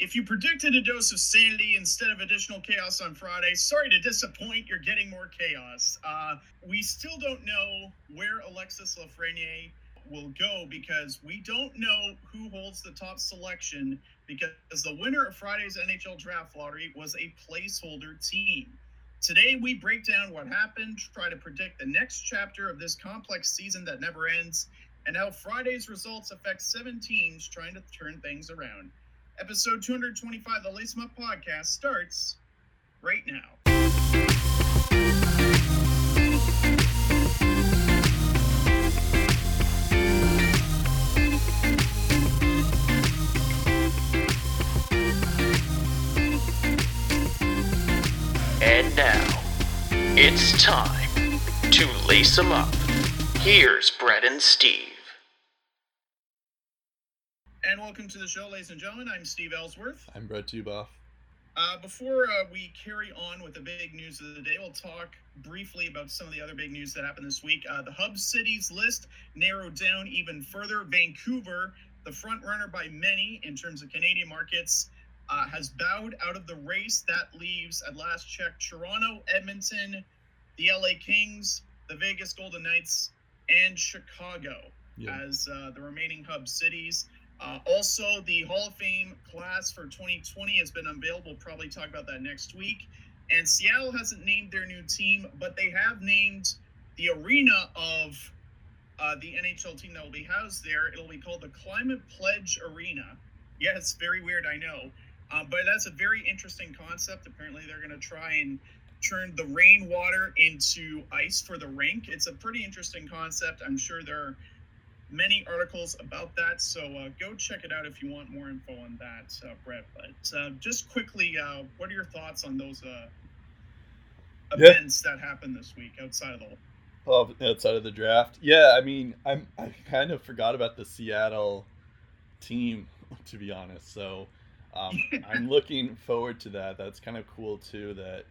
If you predicted a dose of sanity instead of additional chaos on Friday, sorry to disappoint, you're getting more chaos. Uh, we still don't know where Alexis Lafreniere will go because we don't know who holds the top selection because the winner of Friday's NHL draft lottery was a placeholder team. Today, we break down what happened, try to predict the next chapter of this complex season that never ends, and how Friday's results affect seven teams trying to turn things around. Episode 225 of the Lace Up podcast starts right now. And now, it's time to lace them up. Here's Brett and Steve. And welcome to the show, ladies and gentlemen. I'm Steve Ellsworth. I'm Brett Tuboff. Uh, before uh, we carry on with the big news of the day, we'll talk briefly about some of the other big news that happened this week. Uh, the hub cities list narrowed down even further. Vancouver, the front runner by many in terms of Canadian markets, uh, has bowed out of the race. That leaves, at last check, Toronto, Edmonton, the LA Kings, the Vegas Golden Knights, and Chicago as uh, the remaining hub cities. Uh, also, the Hall of Fame class for 2020 has been unveiled. We'll probably talk about that next week. And Seattle hasn't named their new team, but they have named the arena of uh, the NHL team that will be housed there. It'll be called the Climate Pledge Arena. Yeah, it's very weird, I know. Uh, but that's a very interesting concept. Apparently, they're going to try and turn the rainwater into ice for the rink. It's a pretty interesting concept. I'm sure there are many articles about that. So uh, go check it out if you want more info on that, uh, Brett. But uh, just quickly, uh, what are your thoughts on those uh, Yeah. events that happened this week outside of the Oh, outside of the draft, yeah. I mean, I'm I kind of forgot about the Seattle team, to be honest. So um, I'm looking forward to that. That's kind of cool too. That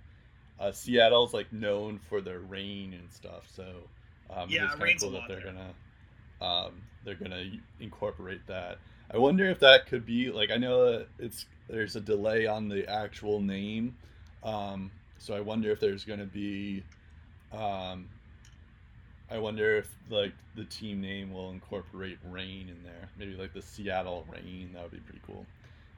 uh, Seattle's like known for their rain and stuff. So um, Yeah, it's kind of cool that they're there. gonna um, they're gonna incorporate that. I wonder if that could be like I know that it's there's a delay on the actual name, um, so I wonder if there's gonna be. Um, I wonder if like the team name will incorporate rain in there. Maybe like the Seattle Rain. That would be pretty cool.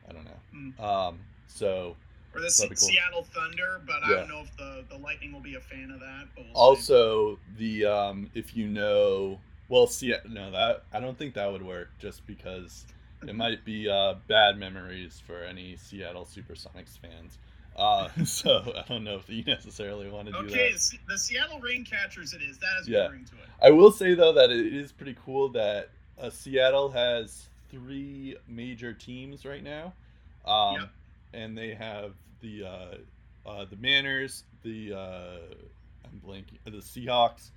I don't know. Hmm. Um, so or the cool. Seattle Thunder, but I don't know if the, the Lightning will be a fan of that. But we'll see. also the um, if you know, well, see, no, that I don't think that would work just because it might be uh, bad memories for any Seattle SuperSonics fans. Uh, so I don't know if you necessarily want to do that. Okay, the, Seattle Raincatchers it is. That has Yeah. ring to it. I will say though that it is pretty cool that uh, Seattle has three major teams right now, um, Yep. and they have the uh, uh, the Mariners, the uh, I'm blanking, the Seahawks,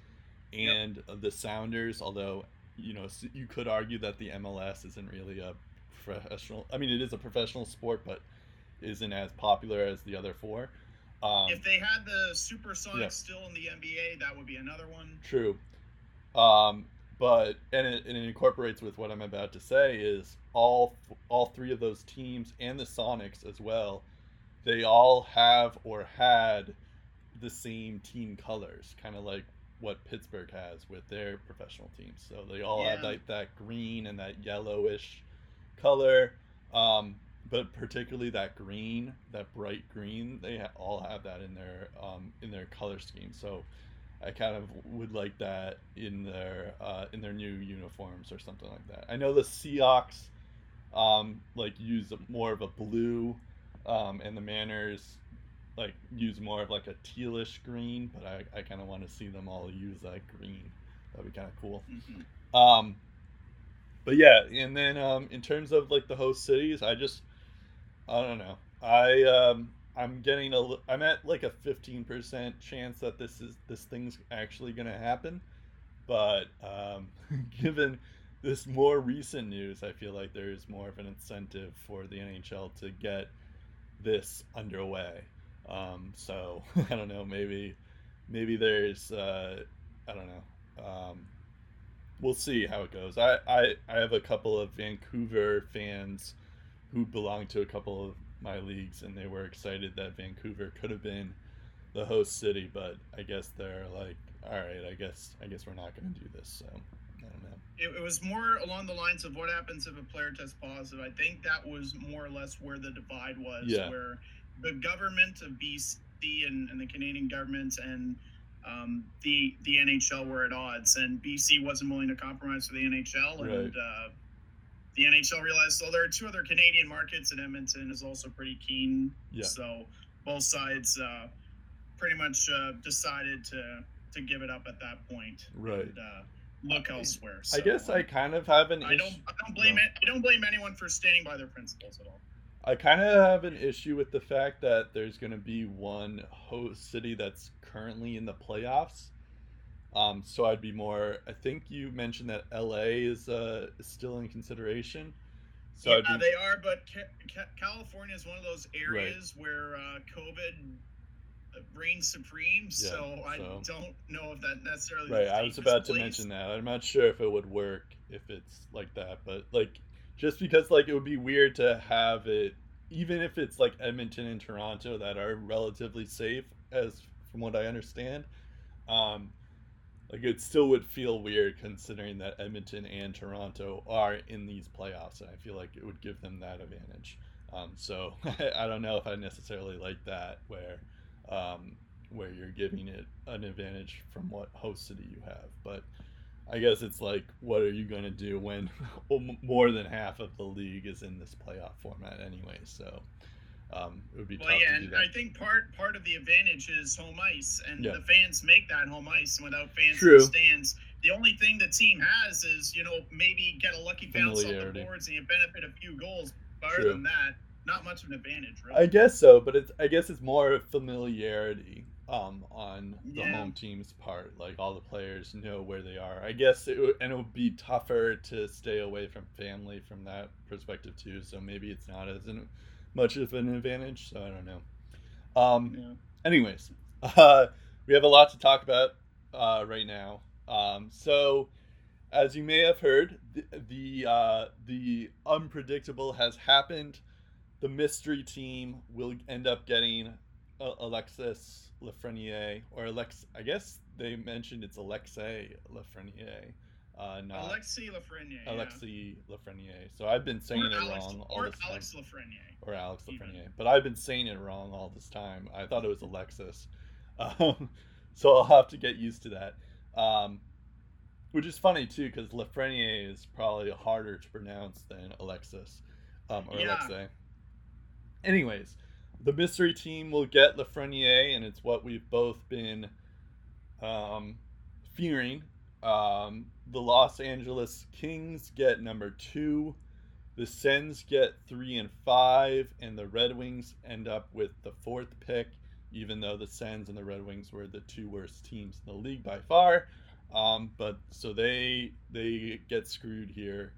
and uh, the Sounders. Although you know you could argue that the MLS isn't really a professional. I mean, it is a professional sport, but isn't as popular as the other four. Um, if they had the Supersonics yeah. still in the NBA, that would be another one. True. Um, but and it, and it incorporates with what I'm about to say is all all three of those teams and the Sonics as well. They all have or had the same team colors, kind of like what Pittsburgh has with their professional teams. So they all have like that green and that yellowish color. Um, but particularly that green, that bright green, they ha- all have that in their um, in their color scheme. So I kind of would like that in their uh, in their new uniforms or something like that. I know the Seahawks um, like use more of a blue, um, and the Mariners like use more of like a tealish green. But I, I kind of want to see them all use that green. That'd be kind of cool. Mhm. Um, but yeah, and then um, in terms of like the host cities, I just I don't know. I um, I'm getting a I'm at like a 15% chance that this is this thing's actually gonna happen, but um, given this more recent news, I feel like there is more of an incentive for the NHL to get this underway. Um, so I don't know, maybe maybe there's uh, I don't know. Um, we'll see how it goes. I, I, I have a couple of Vancouver fans who belong to a couple of my leagues, and they were excited that Vancouver could have been the host city, but I guess they're like, all right, I guess I guess we're not going to do this. So I don't know. It, it, was more along the lines of what happens if a player tests positive. I think that was more or less where the divide was, yeah. where the government of BC and, and the Canadian government and um, the the NHL were at odds, and BC wasn't willing to compromise for the NHL, and Right. uh, the NHL realized so there are two other Canadian markets, and Edmonton is also pretty keen. Yeah. So both sides uh, pretty much uh, decided to to give it up at that point. Right. And, uh, look elsewhere. I guess I kind of have an I don't I don't blame No. it. I don't blame anyone for standing by their principles at all. I kind of have an issue with the fact that there's going to be one host city that's currently in the playoffs. Um, so I'd be more. I think you mentioned that LA is uh, still in consideration. So yeah, be, they are, but ca- ca- California is one of those areas where uh, COVID reigns supreme. so I so- don't know if that necessarily. right. I was about to place. mention that. I'm not sure if it would work if it's like that, but like just because like it would be weird to have it, even if it's like Edmonton and Toronto that are relatively safe, as from what I understand. Um, like it still would feel weird considering that Edmonton and Toronto are in these playoffs, and I feel like it would give them that advantage. Um, so I don't know if I necessarily like that, where um, where you're giving it an advantage from what host city you have. But I guess it's like, what are you going to do when more than half of the league is in this playoff format anyway? So um, it would be Well, tough yeah, to do and that. I think part part of the advantage is home ice, and Yeah. the fans make that home ice. And without fans True. in the stands, the only thing the team has is you know maybe get a lucky bounce off the boards and you benefit a few goals. But other than that, not much of an advantage, really. I guess so, but it's I guess it's more familiarity um, on the Yeah. home team's part. Like all the players know where they are. I guess it would, and it would be tougher to stay away from family from that perspective too. So maybe it's not as an, much of an advantage. So I don't know. Um, yeah. anyways, uh, we have a lot to talk about uh, right now. Um, so, as you may have heard, the the, uh, the unpredictable has happened. The mystery team will end up getting uh, Alexis Lafreniere, or Alex. I guess they mentioned it's Alexei Lafreniere, uh, not Alexis Lafreniere. yeah. Alexi Lafreniere. So I've been saying or it Alex, wrong all this time Alex Lafreniere. or Alex Even. Lafreniere, but I've been saying it wrong all this time. I thought it was Alexis, um, so I'll have to get used to that. Um, which is funny too, because Lafreniere is probably harder to pronounce than Alexis um, or Yeah. Alexei. Anyways, the mystery team will get Lafreniere, and it's what we've both been um, fearing. Um, the Los Angeles Kings get number two. The Sens get three and five, and the Red Wings end up with the fourth pick, even though the Sens and the Red Wings were the two worst teams in the league by far. Um, but so they they get screwed here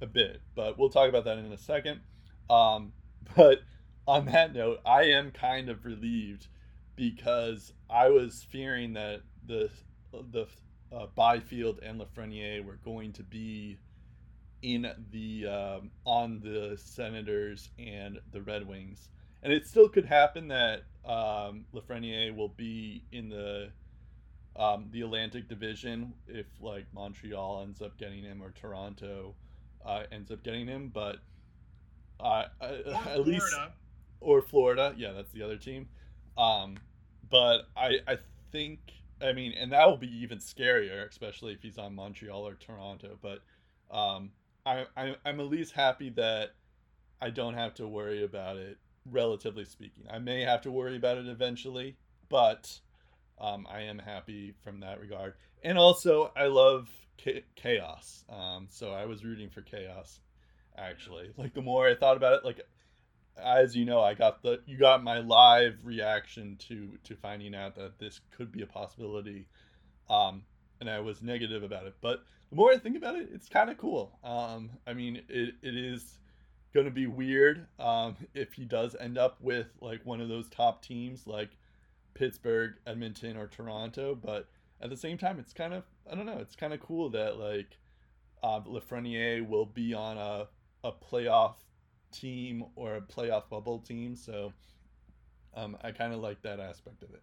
a bit, but we'll talk about that in a second. Um, but on that note, I am kind of relieved because I was fearing that the the uh, Byfield and Lafreniere were going to be in the um, on the Senators and the Red Wings, and it still could happen that um, Lafreniere will be in the um, the Atlantic Division if like Montreal ends up getting him or Toronto uh, ends up getting him, but uh, Or at least Florida. Or Florida. Yeah, that's the other team. Um, but I I think I mean, and that will be even scarier, especially if he's on Montreal or Toronto. But um, I, I I'm at least happy that I don't have to worry about it. Relatively speaking, I may have to worry about it eventually, but um, I am happy from that regard. And also, I love chaos. Um, so I was rooting for chaos. Actually, like the more I thought about it, like as you know, I got the you got my live reaction to to finding out that this could be a possibility, um, and I was negative about it. But the more I think about it, it's kind of cool. Um, I mean, it, it is going to be weird um, if he does end up with like one of those top teams like Pittsburgh, Edmonton, or Toronto. But at the same time, it's kind of I don't know. It's kind of cool that like uh, Lafreniere will be on a a playoff team or a playoff bubble team. So um, I kind of like that aspect of it.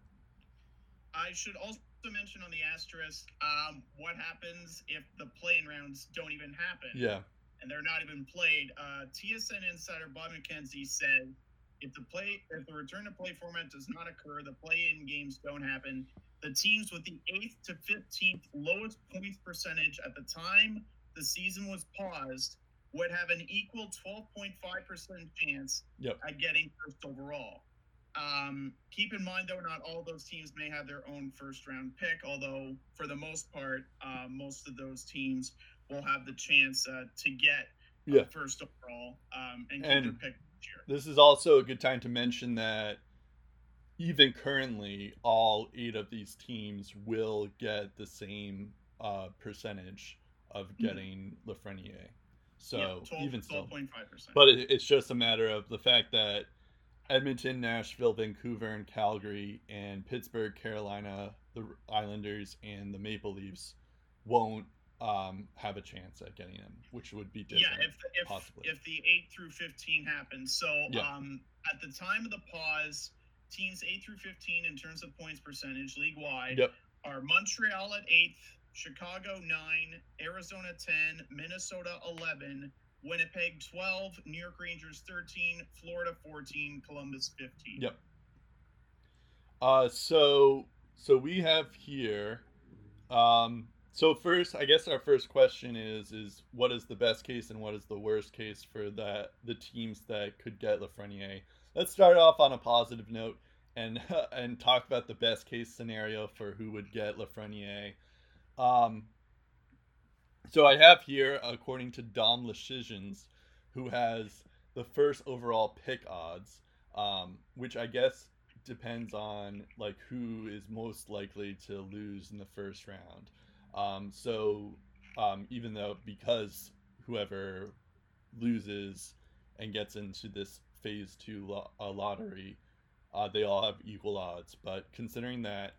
I should also mention on the asterisk um, what happens if the play-in rounds don't even happen. Yeah. And they're not even played. Uh, TSN insider Bob McKenzie said if the play if the return to play format does not occur, the play-in games don't happen. The teams with the eighth to fifteenth lowest points percentage at the time the season was paused would have an equal 12.5% chance yep. at getting first overall. Um, keep in mind, though, not all those teams may have their own first round pick, although for the most part, uh, most of those teams will have the chance uh, to get yeah. first overall um, and, and their pick this year. This is also a good time to mention that even currently, all eight of these teams will get the same uh, percentage of hmm. getting mm-hmm. Lafreniere. So yeah, 12, even still, but it, it's just a matter of the fact that Edmonton, Nashville, Vancouver, and Calgary, and Pittsburgh, Carolina, the Islanders, and the Maple Leafs won't um, have a chance at getting him, which would be different. Yeah, if if, possibly. if the eight through fifteen happens. So yeah. um, at the time of the pause, teams eight through fifteen in terms of points percentage league wide yep. are Montreal at eighth, Chicago nine, Arizona ten, Minnesota eleven. Winnipeg 12, New York Rangers 13, Florida 14, Columbus 15. Yep. Uh, so so we have here. Um, so first, I guess our first question is is what is the best case and what is the worst case for that the teams that could get Lafreniere? Let's start off on a positive note and and talk about the best case scenario for who would get Lafreniere. Um, so I have here, according to Dom Decisions, who has the first overall pick odds, um, which I guess depends on like who is most likely to lose in the first round. Um, so um, even though because whoever loses and gets into this phase two lo- uh, lottery, uh, they all have equal odds. But considering that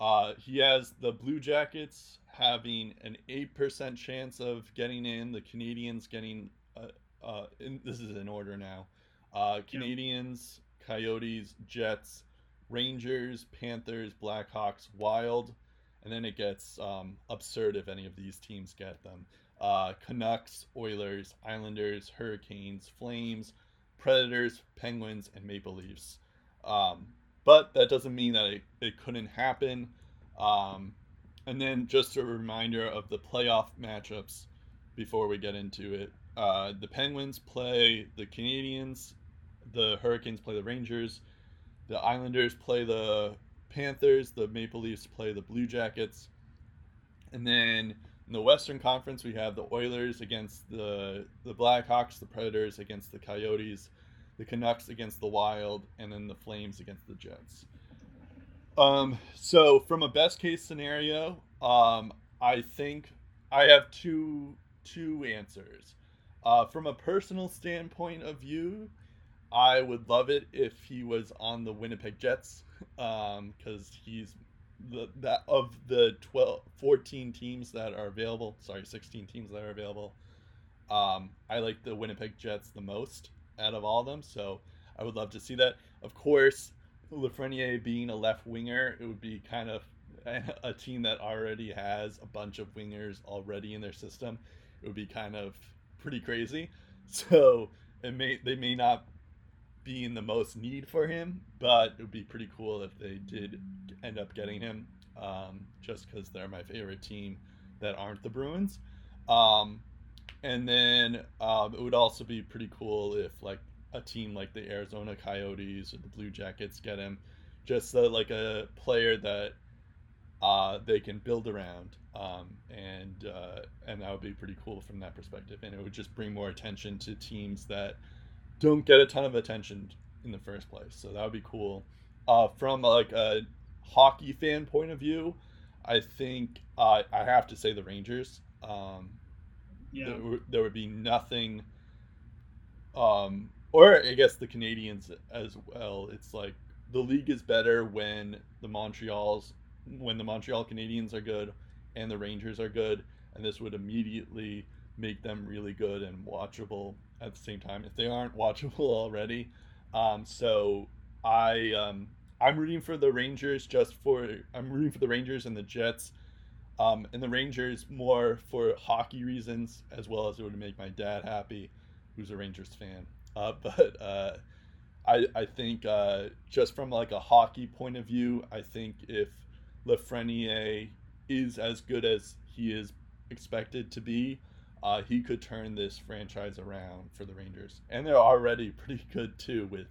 uh, he has the Blue Jackets having an 8% chance of getting in, the Canadiens getting, uh, uh, in, this is in order now, uh, Canadiens, Coyotes, Jets, Rangers, Panthers, Blackhawks, Wild, and then it gets um, absurd if any of these teams get them. Uh, Canucks, Oilers, Islanders, Hurricanes, Flames, Predators, Penguins, and Maple Leafs. Um, but that doesn't mean that it, it couldn't happen. Um, and then just a reminder of the playoff matchups before we get into it. Uh, the Penguins play the Canadiens, the Hurricanes play the Rangers, the Islanders play the Panthers, the Maple Leafs play the Blue Jackets. And then in the Western Conference, we have the Oilers against the the Blackhawks, the Predators against the Coyotes, the Canucks against the Wild, and then the Flames against the Jets. Um, so from a best case scenario, um, I think I have two two answers. Uh, from a personal standpoint of view, I would love it if he was on the Winnipeg Jets, because um, he's the that of the 12, 14 teams that are available. Sorry, sixteen teams that are available. Um, I like the Winnipeg Jets the most out of all of them, so I would love to see that. Of course, Lafreniere being a left winger, it would be kind of a team that already has a bunch of wingers already in their system. It would be kind of pretty crazy. So it may they may not be in the most need for him, but it would be pretty cool if they did end up getting him. Um, just because they're my favorite team that aren't the Bruins. Um, and then um, it would also be pretty cool if like a team like the Arizona Coyotes or the Blue Jackets get him, just like a player that uh, they can build around, um, and uh, and that would be pretty cool from that perspective, and it would just bring more attention to teams that don't get a ton of attention in the first place. So that would be cool. Uh, from like a hockey fan point of view, I think uh, I have to say the Rangers. Um, yeah. there, there would be nothing um, or I guess the Canadiens as well. It's like the league is better when the Montreal's when the Montreal Canadiens are good and the Rangers are good, and this would immediately make them really good and watchable at the same time if they aren't watchable already. Um, so I um, I'm rooting for the Rangers just for I'm rooting for the Rangers and the Jets. Um, and the Rangers more for hockey reasons as well as it would make my dad happy, who's a Rangers fan. Uh, but uh, I I think uh, just from like a hockey point of view, I think if Lafreniere is as good as he is expected to be, uh, he could turn this franchise around for the Rangers. And they're already pretty good too with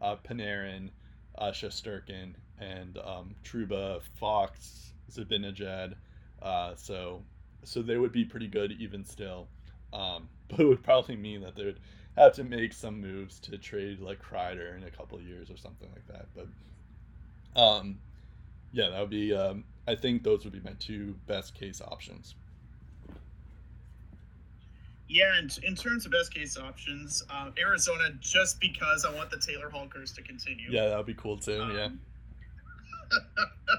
uh, Panarin, uh, Shesterkin, and um, Trouba, Fox, Zibanejad. Uh, so so they would be pretty good even still. Um, but it would probably mean that they would have to make some moves to trade like Kreider in a couple of years or something like that. But um, yeah, that would be. Um, I think those would be my two best case options. Yeah, and in terms of best case options, uh, Arizona, just because I want the Taylor Hall curse to continue. Yeah, that would be cool too. Um, yeah.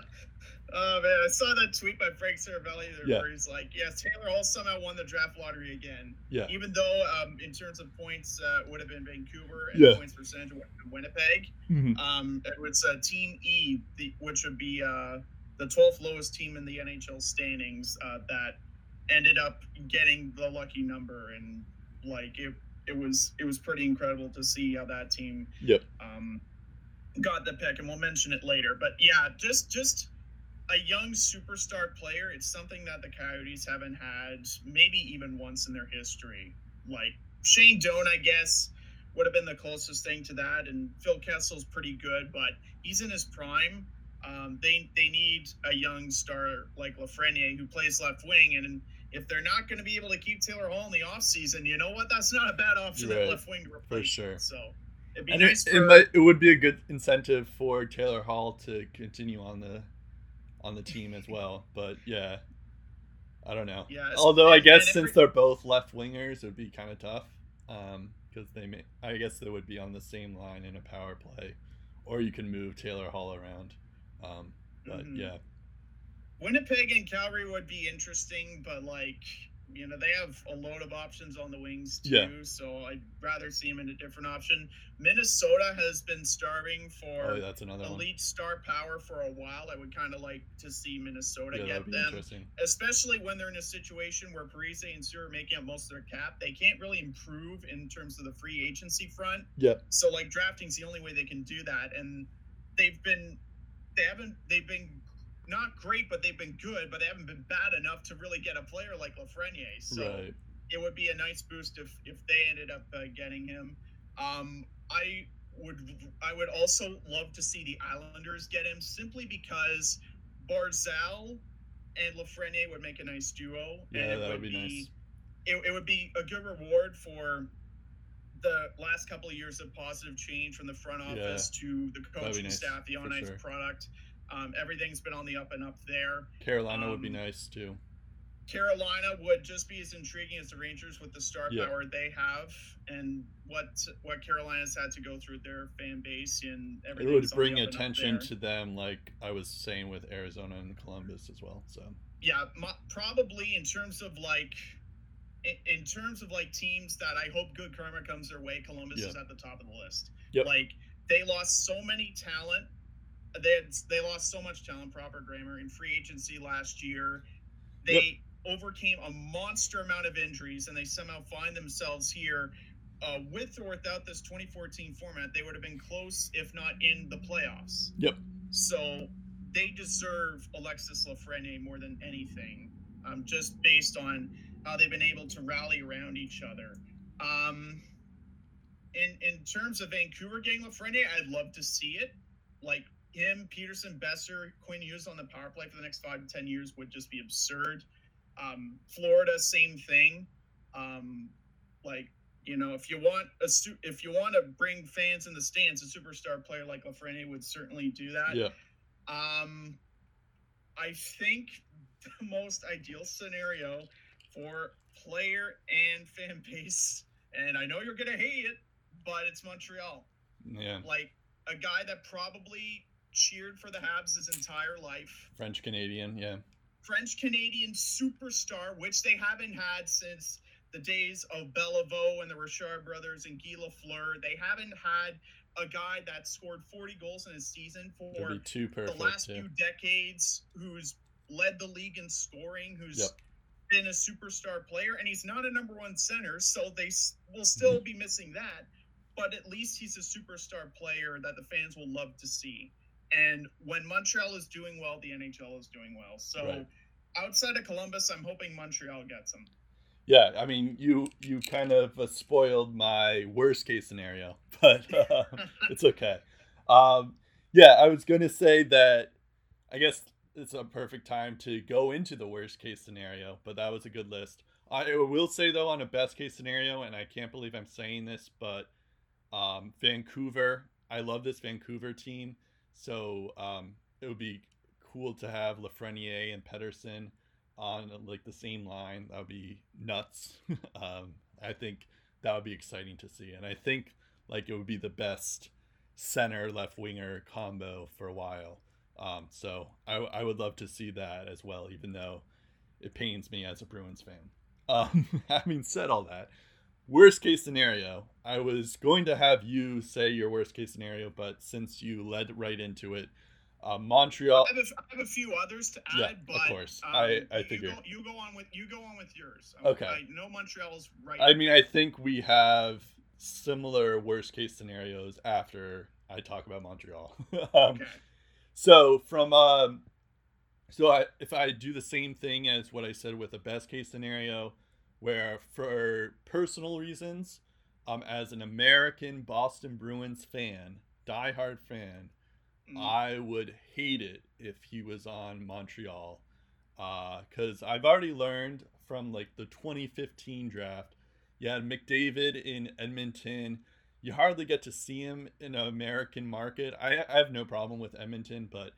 oh man, I saw that tweet by Frank Seravalli yeah. where he's like, "Yes, Taylor Hall somehow won the draft lottery again." Yeah. Even though, um, in terms of points, uh, would have been Vancouver and yeah. points percentage would have been Winnipeg. Mm-hmm. Um, it was uh, Team E, the, which would be uh, the 12th lowest team in the NHL standings. Uh, that ended up getting the lucky number and like it it was it was pretty incredible to see how that team yep um got the pick and we'll mention it later but yeah just just a young superstar player it's something that the coyotes haven't had maybe even once in their history like shane doan i guess would have been the closest thing to that and phil kessel's pretty good but he's in his prime um, they they need a young star like Lafreniere who plays left wing and if they're not going to be able to keep Taylor Hall in the offseason, you know what? That's not a bad option right. at left wing to replace. For sure. So it'd be and nice. It, for... it, might, it would be a good incentive for Taylor Hall to continue on the on the team as well. But yeah, I don't know. Yeah. Although I guess since they're both left wingers, it would be kind of tough. Um, because they may, I guess they would be on the same line in a power play, or you can move Taylor Hall around. Um, but mm-hmm. yeah, Winnipeg and Calgary would be interesting, but like you know they have a load of options on the wings too. Yeah. So I'd rather see them in a different option. Minnesota has been starving for oh, that's another elite one. star power for a while. I would kind of like to see Minnesota yeah, get them, especially when they're in a situation where Parise and Suter are making up most of their cap. They can't really improve in terms of the free agency front. Yeah. So like drafting's the only way they can do that, and they've been they haven't they've been not great, but they've been good, but they haven't been bad enough to really get a player like Lafreniere. So right. it would be a nice boost if if they ended up uh, getting him. Um, I would I would also love to see the Islanders get him simply because Barzal and Lafreniere would make a nice duo. Yeah, and it that would, would be, be nice. It, it would be a good reward for the last couple of years of positive change from the front office yeah, to the coaching nice, staff, the on ice sure. product. Um, everything's been on the up and up there. Carolina um, would be nice too. Carolina would just be as intriguing as the Rangers with the star yeah. power they have and what what Carolina's had to go through their fan base and everything. It would bring attention to them, like I was saying with Arizona and Columbus as well. So yeah, probably in terms of like in, in, terms of like teams that I hope good karma comes their way, Columbus yeah. is at the top of the list. Yep. Like they lost so many talent they had, they lost so much talent, proper grammar, in free agency last year. They yep. overcame a monster amount of injuries, and they somehow find themselves here. Uh, with or without this 2014 format, they would have been close, if not in the playoffs. Yep. So they deserve Alexis Lafreniere more than anything, um, just based on how they've been able to rally around each other. Um, in in terms of Vancouver getting Lafreniere, I'd love to see it. Like him, Pettersson, Boeser, Quinn Hughes on the power play for the next five to ten years would just be absurd. Um, Florida, same thing. Um, like you know, if you want a if you want to bring fans in the stands, a superstar player like Lafreniere would certainly do that. Yeah. Um, I think the most ideal scenario for player and fan base, and I know you're gonna hate it, but it's Montreal. Yeah. Like a guy that probably cheered for the Habs his entire life. French Canadian, yeah. French Canadian superstar, which they haven't had since the days of Beliveau and the Richard brothers and Guy Lafleur. They haven't had a guy that scored 40 goals in a season for It'll the last too. few decades, who's led the league in scoring, who's Yep. been a superstar player, and he's not a number one center, so they will still Mm-hmm. be missing that. But at least he's a superstar player that the fans will love to see. And when Montreal is doing well, the NHL is doing well. So Right. outside of Columbus, I'm hoping Montreal gets him. Yeah, I mean, you you kind of uh, spoiled my worst case scenario, but uh, it's okay. Um, yeah, I was going to say that I guess it's a perfect time to go into the worst case scenario, but that was a good list. I will say though, on a best case scenario, and I can't believe I'm saying this, but um, Vancouver, I love this Vancouver team, so um, it would be cool to have Lafreniere and Pettersson on like the same line. That would be nuts. um, I think that would be exciting to see, and I think like it would be the best center left winger combo for a while. Um, so I, I would love to see that as well, even though it pains me as a Bruins fan. Um, having said all that, worst case scenario, I was going to have you say your worst case scenario, but since you led right into it, uh, Montreal. I have, a, I have a few others to add, Yeah, of course. um, I- I you go, you go on with you go on with yours. Okay. I know Montreal's right. I mean, I think we have similar worst case scenarios after I talk about Montreal. um, okay. So from um, so I, if I do the same thing as what I said with a best case scenario, where for personal reasons, um, as an American Boston Bruins fan, diehard fan, Mm. I would hate it if he was on Montreal, because I've already learned from like the 2015 draft. You had McDavid in Edmonton. You hardly get to see him in an American market. I, I have no problem with Edmonton, but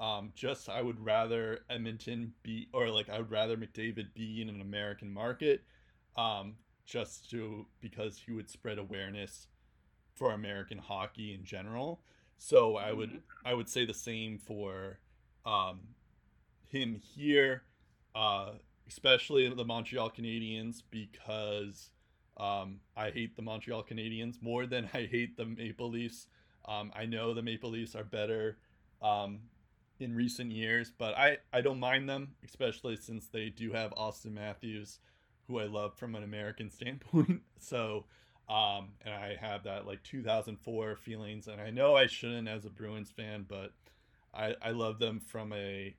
um, just I would rather Edmonton be, or like I would rather McDavid be in an American market, um, just to because he would spread awareness for American hockey in general. So I would Mhm. I would say the same for um, him here, uh, especially the Montreal Canadiens, because um, I hate the Montreal Canadiens more than I hate the Maple Leafs. Um, I know the Maple Leafs are better um, in recent years, but I, I don't mind them, especially since they do have Auston Matthews, who I love from an American standpoint. So, um, and I have that like 2004 feelings, and I know I shouldn't as a Bruins fan, but I, I love them from a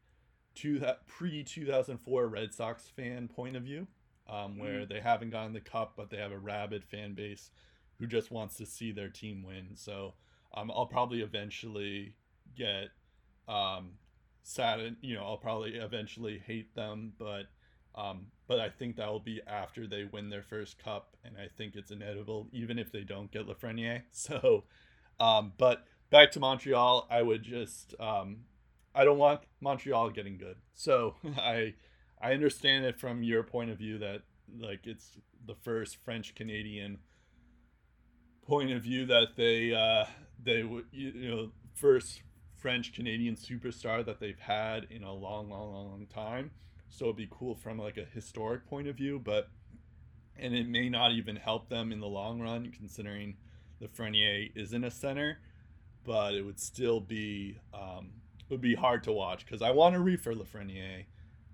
two, pre 2004 Red Sox fan point of view, um, where they haven't gotten the cup, but they have a rabid fan base who just wants to see their team win. So um, I'll probably eventually get um, sad. You know, I'll probably eventually hate them, but um, but I think that will be after they win their first cup, and I think it's inevitable, even if they don't get Lafreniere. So, um, but back to Montreal, I would just um, I don't want Montreal getting good. So I I understand it from your point of view that like it's the first French Canadian point of view that they uh, they would you know first French Canadian superstar that they've had in a long, long, long, long time. So it'd be cool from like a historic point of view, but and it may not even help them in the long run, considering Lafreniere isn't a center. But it would still be um, would be hard to watch because I want to root for Lafreniere,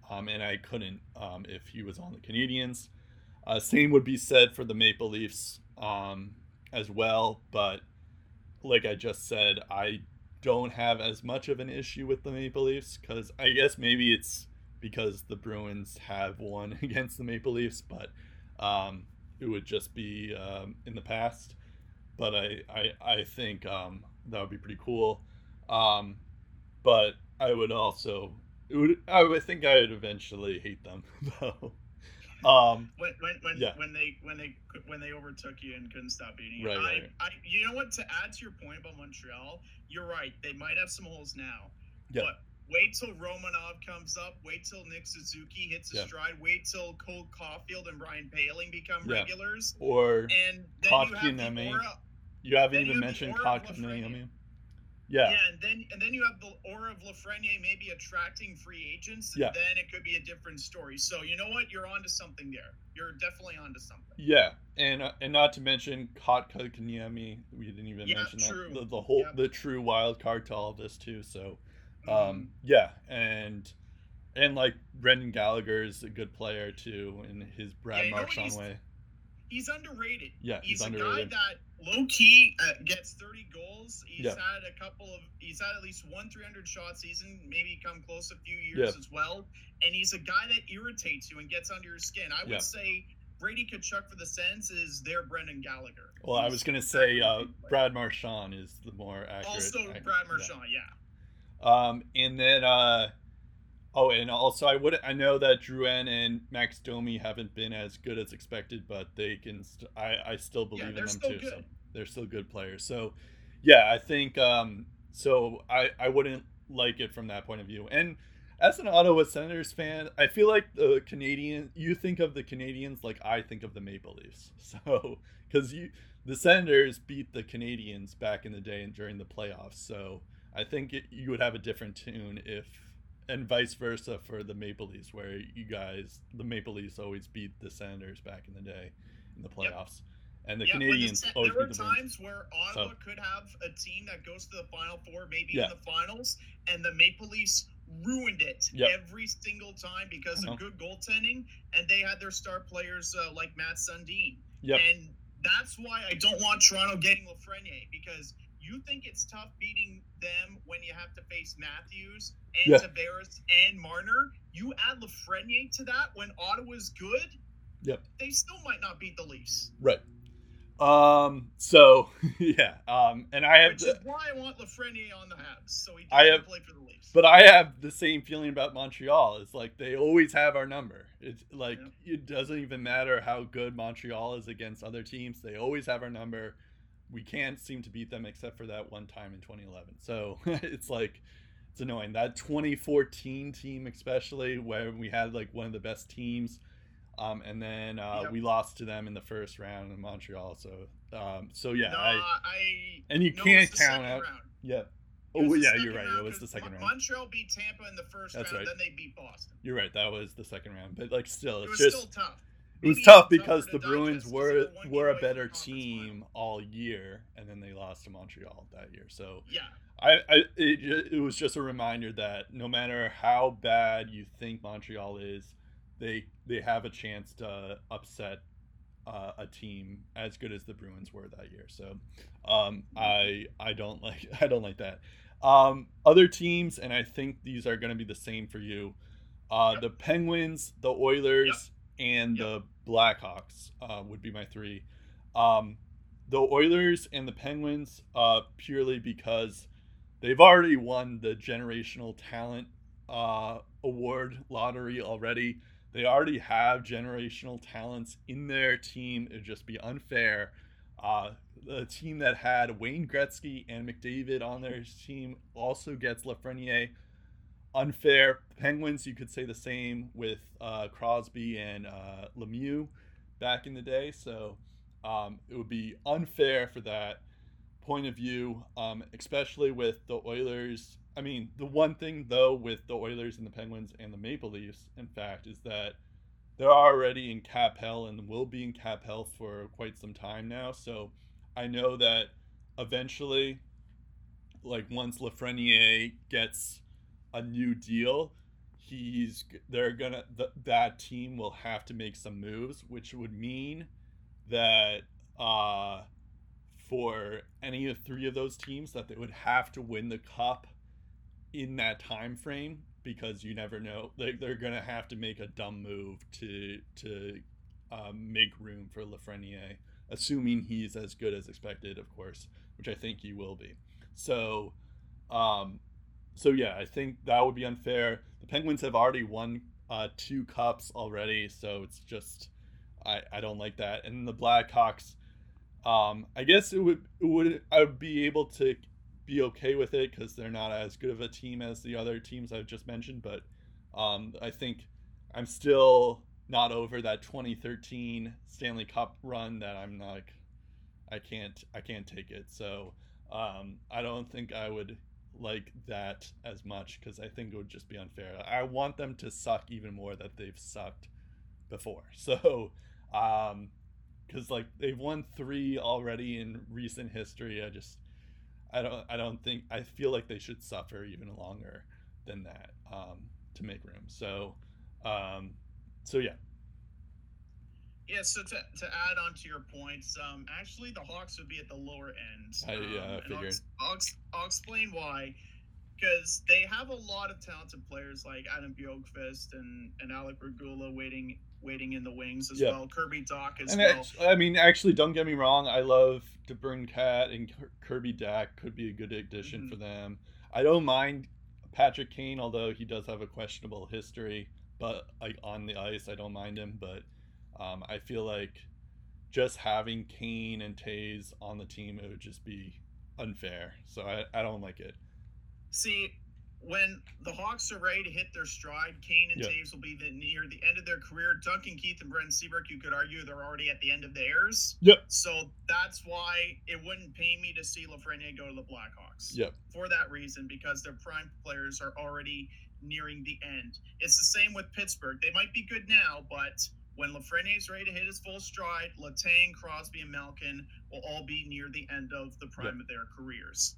um, and I couldn't um, if he was on the Canadiens. Uh, same would be said for the Maple Leafs um, as well, but like I just said, I don't have as much of an issue with the Maple Leafs because I guess maybe it's because the Bruins have won against the Maple Leafs, but um, it would just be um, in the past. But I, I, I think um, that would be pretty cool. Um, but I would also, would, I would think I would eventually hate them though. Um, when when when, Yeah. when they when they when they overtook you and couldn't stop beating you. Right, I, right. I you know what to add to your point about Montreal, you're right. They might have some holes now. Yeah. But wait till Romanov comes up, wait till Nick Suzuki hits a Yeah. stride, wait till Cole Caufield and Ryan Poehling become Yeah. regulars. or And then you have the Kotkaniemi. aura you haven't even you have the mentioned aura of Kotkaniemi. Yeah. Yeah, and then and then you have the aura of Lafreniere maybe attracting free agents. Yeah. Then it could be a different story. So you know what? You're onto something there. You're definitely onto something. Yeah, and uh, and not to mention Kotkaniemi. We didn't even Yeah, mention true. that the, the whole the true wild card to all of this too. So, Mhm. um, yeah, and and like Brendan Gallagher is a good player too in his Brad Yeah, Marchand way. He's underrated. Yeah, he's, he's a underrated. guy that low key uh, gets 30 goals. He's Yeah. had a couple of he's had at least one 300 shot season, maybe come close a few years Yeah. as well. And he's a guy that irritates you and gets under your skin. I would Yeah. say Brady Tkachuk for the Sens is their Brendan Gallagher. Well, I was gonna say uh. Brad Marchand is the more accurate. Also, Brad. Marchand, yeah. Um, and then uh, oh, and also I would I know that Drouin and Max Domi haven't been as good as expected, but they can. St- I I still believe in them too. So they're still good players. So yeah, I think um, so. I I wouldn't like it from that point of view. And as an Ottawa Senators fan, I feel like the Canadian. You think of the Canadiens like I think of the Maple Leafs. So because you the Senators beat the Canadiens back in the day and during the playoffs. So I think it, you would have a different tune if, and vice versa for the Maple Leafs, where you guys, the Maple Leafs always beat the Senators back in the day in the Yep. playoffs, and the yeah, Canadiens Sen- always there were the times where Ottawa could have a team that goes to the Final Four, maybe Yeah. in the finals, and the Maple Leafs ruined it Yep. every single time because of good goaltending, and they had their star players uh, like Matt Sundin. Yep. And that's why I don't want Toronto getting Lafreniere because you think it's tough beating them when you have to face Matthews and Yeah. Tavares and Marner. You add Lafreniere to that when Ottawa's good, Yep. they still might not beat the Leafs. Right. Um. So yeah. Um. And I have, Which is why I want Lafreniere on the Habs, so he I have- play for the Leafs. but I have the same feeling about Montreal. It's like they always have our number. It's like it doesn't even matter how good Montreal is against other teams. They always have our number. We can't seem to beat them except for that one time in 2011. So it's like it's annoying. That 2014 team, especially where we had like one of the best teams, um, and then uh, Yep. we lost to them in the first round in Montreal. So um, so yeah, no, I I and you no, can't count out. round. Yeah. Oh yeah, you're right. It was the second round. Montreal beat Tampa in the first That's round, right. then they beat Boston. You're right. That was the second round, but like still, It was just still tough. It was tough because the Bruins were were one were game a better team all year, and then they lost to Montreal that year. So Yeah, I, I it, it was just a reminder that no matter how bad you think Montreal is, they they have a chance to upset uh, a team as good as the Bruins were that year. So um, I I don't like I don't like that. Um, other teams, and I think these are going to be the same for you. Uh. The Penguins, the Oilers, and the Blackhawks uh, would be my three. Um, the Oilers and the Penguins, uh, purely because they've already won the generational talent uh, award lottery already. They already have generational talents in their team. It'd just be unfair. Uh, the team that had Wayne Gretzky and McDavid on their team also gets Lafreniere. Unfair. Penguins, you could say the same with uh, Crosby and uh, Lemieux back in the day. So um, it would be unfair for that point of view, um, especially with the Oilers. I mean, the one thing though with the Oilers and the Penguins and the Maple Leafs, in fact, is that they're already in cap hell and will be in cap hell for quite some time now. So I know that eventually, like once Lafreniere gets a new deal, he's they're gonna th- that team will have to make some moves, which would mean that uh, for any of three of those teams that they would have to win the cup in that time frame because you never know like they're gonna have to make a dumb move to to um, make room for Lafreniere, assuming he's as good as expected, of course, which I think he will be. So, um, so yeah, I think that would be unfair. The Penguins have already won uh, two cups already, so it's just I, I don't like that. And the Blackhawks, um, I guess it would it would I would be able to be okay with it because they're not as good of a team as the other teams I've just mentioned. But um, I think I'm still not over that 2013 Stanley Cup run that I'm like I can't I can't take it. So Um, I don't think I would like that as much because I think it would just be unfair. I want them to suck even more that they've sucked before. So, um, because like they've won three already in recent history, I just I don't I don't think I feel like they should suffer even longer than that um, to make room. So, um, so yeah, Yeah, so to, to add on to your points, um, actually the Hawks would be at the lower end. I- yeah, I Um, and I'll, I'll, I'll explain why. Because they have a lot of talented players like Adam Boqvist and, and Alec Regula waiting waiting in the wings as Yeah. well. Kirby Dach as and well. I mean, actually, don't get me wrong. I love DeBrincat and Kirby Dach could be a good addition Mhm. for them. I don't mind Patrick Kane, although he does have a questionable history. But like on the ice, I don't mind him. But um, I feel like just having Kane and Toews on the team, it would just be unfair. So I, I don't like it. See, when the Hawks are ready to hit their stride, Kane and Yeah. Toews will be the, near the end of their career. Duncan Keith and Brendan Seabrook, you could argue they're already at the end of theirs. Yep. So that's why it wouldn't pain me to see Lafreniere go to the Blackhawks. Yep. For that reason, because their prime players are already nearing the end. It's the same with Pittsburgh. They might be good now, but when Lafreniere Lafreniere's ready to hit his full stride, Letang, Crosby, and Malkin will all be near the end of the prime Yep. of their careers.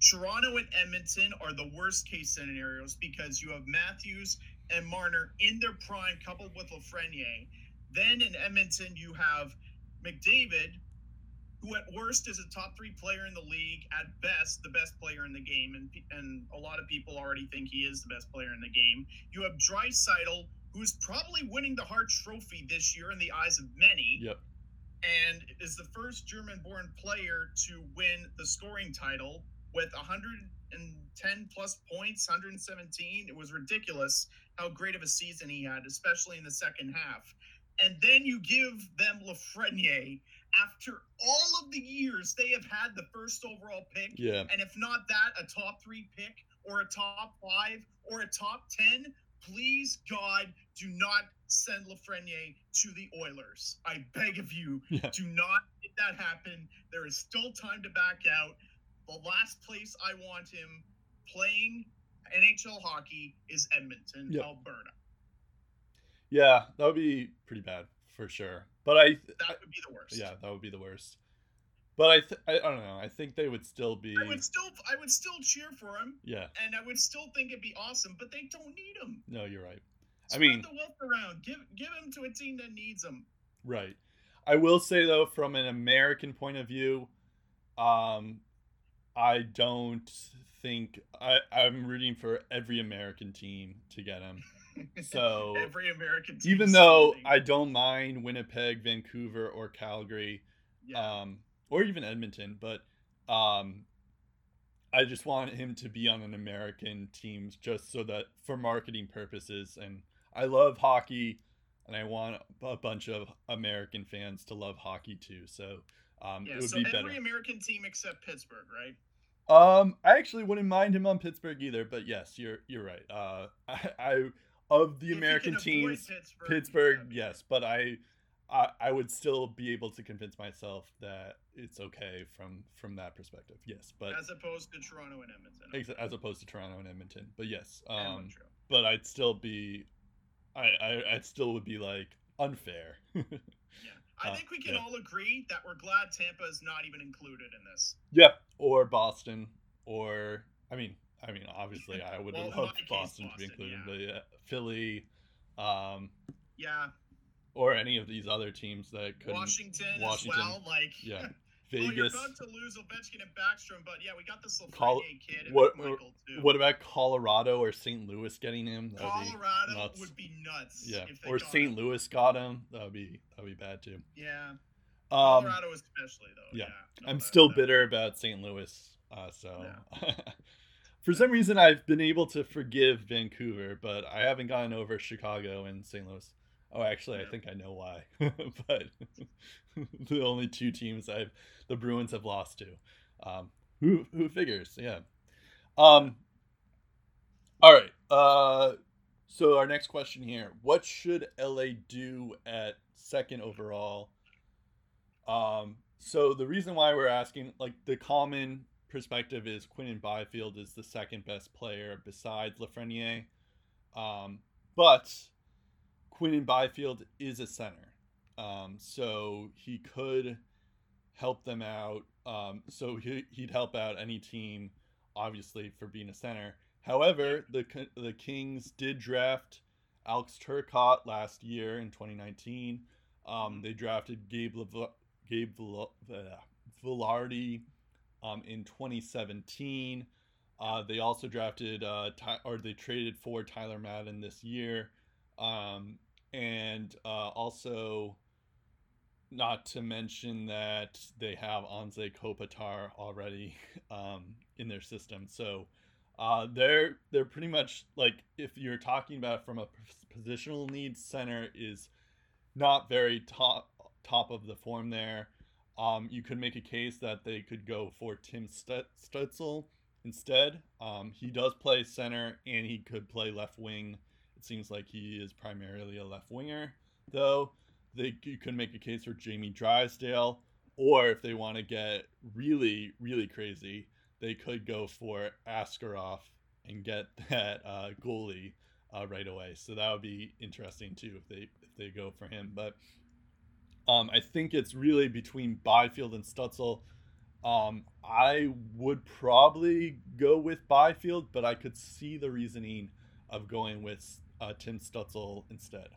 Toronto and Edmonton are the worst case scenarios because you have Matthews and Marner in their prime, coupled with Lafreniere. Then in Edmonton, you have McDavid, who at worst is a top three player in the league, at best the best player in the game, and and a lot of people already think he is the best player in the game. You have Draisaitl, who's probably winning the Hart Trophy this year in the eyes of many Yep. and is the first German-born player to win the scoring title with 110 plus points, 117. It was ridiculous how great of a season he had, especially in the second half. And then you give them Lafreniere after all of the years they have had the first overall pick, Yeah. and if not that, a top three pick or a top five or a top 10. Please, God, do not send Lafreniere to the Oilers. I beg of you, Yeah. do not let that happen. There is still time to back out. The last place I want him playing NHL hockey is Edmonton, Yep. Alberta. Yeah, that would be pretty bad for sure. But I, That would be the worst. yeah, that would be the worst. But I, th- I, I don't know. I think they would still be. I would still, I would still cheer for him, Yeah. and I would still think it'd be awesome. But they don't need him. No, you're right. I Spread mean- the wealth around. Give, give him to a team that needs him. Right. I will say though, from an American point of view, um, I don't think I, I'm rooting for every American team to get him. So Every American team. even though. I don't mind Winnipeg, Vancouver, or Calgary, yeah. um, or even Edmonton, but um, I just want him to be on an American team just so that for marketing purposes. And I love hockey, and I want a bunch of American fans to love hockey too. So um, yeah, it would so be every better. American team except Pittsburgh, right? Um, I actually wouldn't mind him on Pittsburgh either, but yes, you're you're right. Uh, I, I of the If American can teams, Pittsburgh, Pittsburgh, yeah. yes, but I, I, I would still be able to convince myself that it's okay from from that perspective. Yes, but as opposed to Toronto and Edmonton. ex- as opposed to Toronto and Edmonton. But yes, um, but I'd still be, I, I, I still would be like unfair. yeah, I uh, think we can yeah. all agree that we're glad Tampa is not even included in this. yep, or Boston, or I mean, I mean, obviously, I would Well, love case, Boston, to be included, yeah. but yeah, Philly, um, Yeah, or any of these other teams that could Washington, Washington, as well. Like, yeah, well, you're Vegas. about to lose Ovechkin and Backstrom, but yeah, we got this Lafreniere Col- kid and what- Michael too. What about Colorado or St. Louis getting him? That'd Colorado nuts. would be nuts. Yeah, or St. him. Louis got him. That would be that would be bad too. Yeah, Um, Colorado especially though. yeah. Yeah, no, I'm still that- bitter about St. Louis. Uh, so for some reason, I've been able to forgive Vancouver, but I haven't gotten over Chicago and St. Louis. Oh, actually, I think I know why. but the only two teams I've the Bruins have lost to. Um, who who figures? Yeah. Um. All right. Uh. So our next question here: What should LA do at second overall? Um. So the reason why we're asking, like, the common perspective is Quinton Byfield is the second best player besides Lafreniere. Um, but Quinton Byfield is a center. Um, so he could help them out. Um, so he, he'd help out any team, obviously, for being a center. However, the the Kings did draft Alex Turcotte last year in 2019. Um, they drafted Gabe Gabe Vilardi um, in 2017. Uh, they also drafted uh, Ty- or they traded for Tyler Madden this year, um, and uh, also not to mention that they have Anze Kopitar already um, in their system. So uh, they're they're pretty much like if you're talking about from a positional needs, center is not very top top of the form there. Um, you could make a case that they could go for Tim Stützle instead. Um, he does play center and he could play left wing. It seems like he is primarily a left winger, though. They you could make a case for Jamie Drysdale, or if they want to get really really crazy, they could go for Askarov and get that uh, goalie uh, right away. So that would be interesting too if they if they go for him. But um, I think it's really between Byfield and Stützle. Um, I would probably go with Byfield, but I could see the reasoning of going with uh, Tim Stützle instead.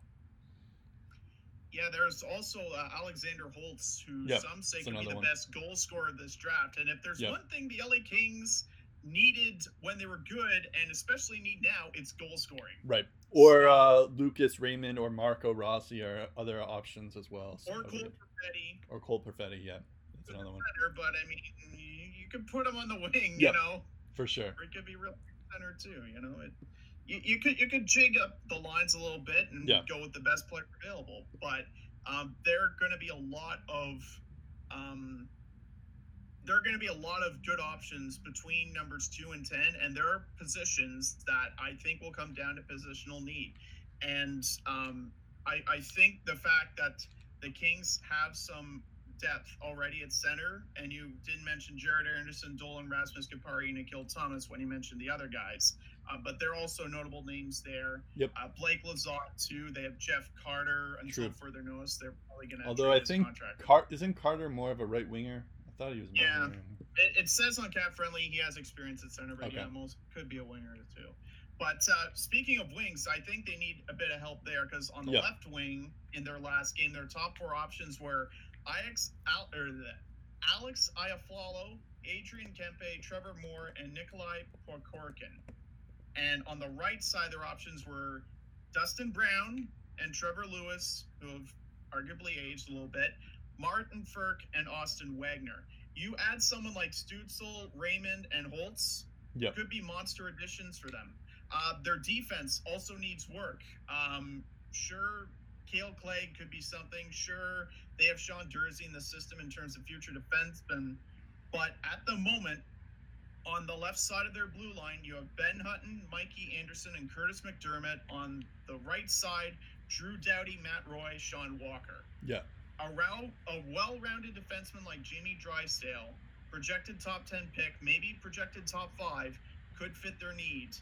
Yeah, there's also uh, Alexander Holtz, who yep, some say could be the one. best goal scorer of this draft. And if there's yep. one thing the LA Kings needed when they were good, and especially need now, it's goal scoring. Right. Or uh, Lucas Raymond or Marco Rossi are other options as well. So or Cole Perfetti. Or Cole Perfetti, yeah. That's another one. Better, but I mean, you, you could put him on the wing, yep, you know. For sure. Or it could be real center too, you know. It, you, you could you could jig up the lines a little bit and yeah. go with the best player available, but um, there are going to be a lot of um, there are going to be a lot of good options between numbers two and 10, and there are positions that I think will come down to positional need. And um, I, I think the fact that the Kings have some depth already at center, and you didn't mention Jared Anderson, Dolan, Rasmus Kupari, and Akil Thomas when you mentioned the other guys. Uh, but they're also notable names there. Yep. Uh, Blake Lizotte too. They have Jeff Carter until True. further notice. They're probably going to. Although I think Car- isn't Carter more of a right winger? I thought he was. yeah. It, it, says on Cap Friendly he has experience at center, but okay. could be a winger too. But uh, speaking of wings, I think they need a bit of help there because on the yeah. left wing in their last game, their top four options were Alex Al- or the Alex Iafallo, Adrian Kempe, Trevor Moore, and Nikolai Prokhorkin. And on the right side, their options were Dustin Brown and Trevor Lewis, who have arguably aged a little bit, Martin Frk, and Austin Wagner. You add someone like Stützle, Raymond, and Holtz, yep. could be monster additions for them. Uh, their defense also needs work. Um, sure, Kale Clague could be something. Sure, they have Sean Durzi in the system in terms of future defensemen. But at the moment, on the left side of their blue line, you have Ben Hutton, Mikey Anderson, and Curtis MacDermid. On the right side, Drew Doughty, Matt Roy, Sean Walker. Yeah. A, round, a well-rounded defenseman like Jamie Drysdale, projected top 10 pick, maybe projected top five, could fit their needs.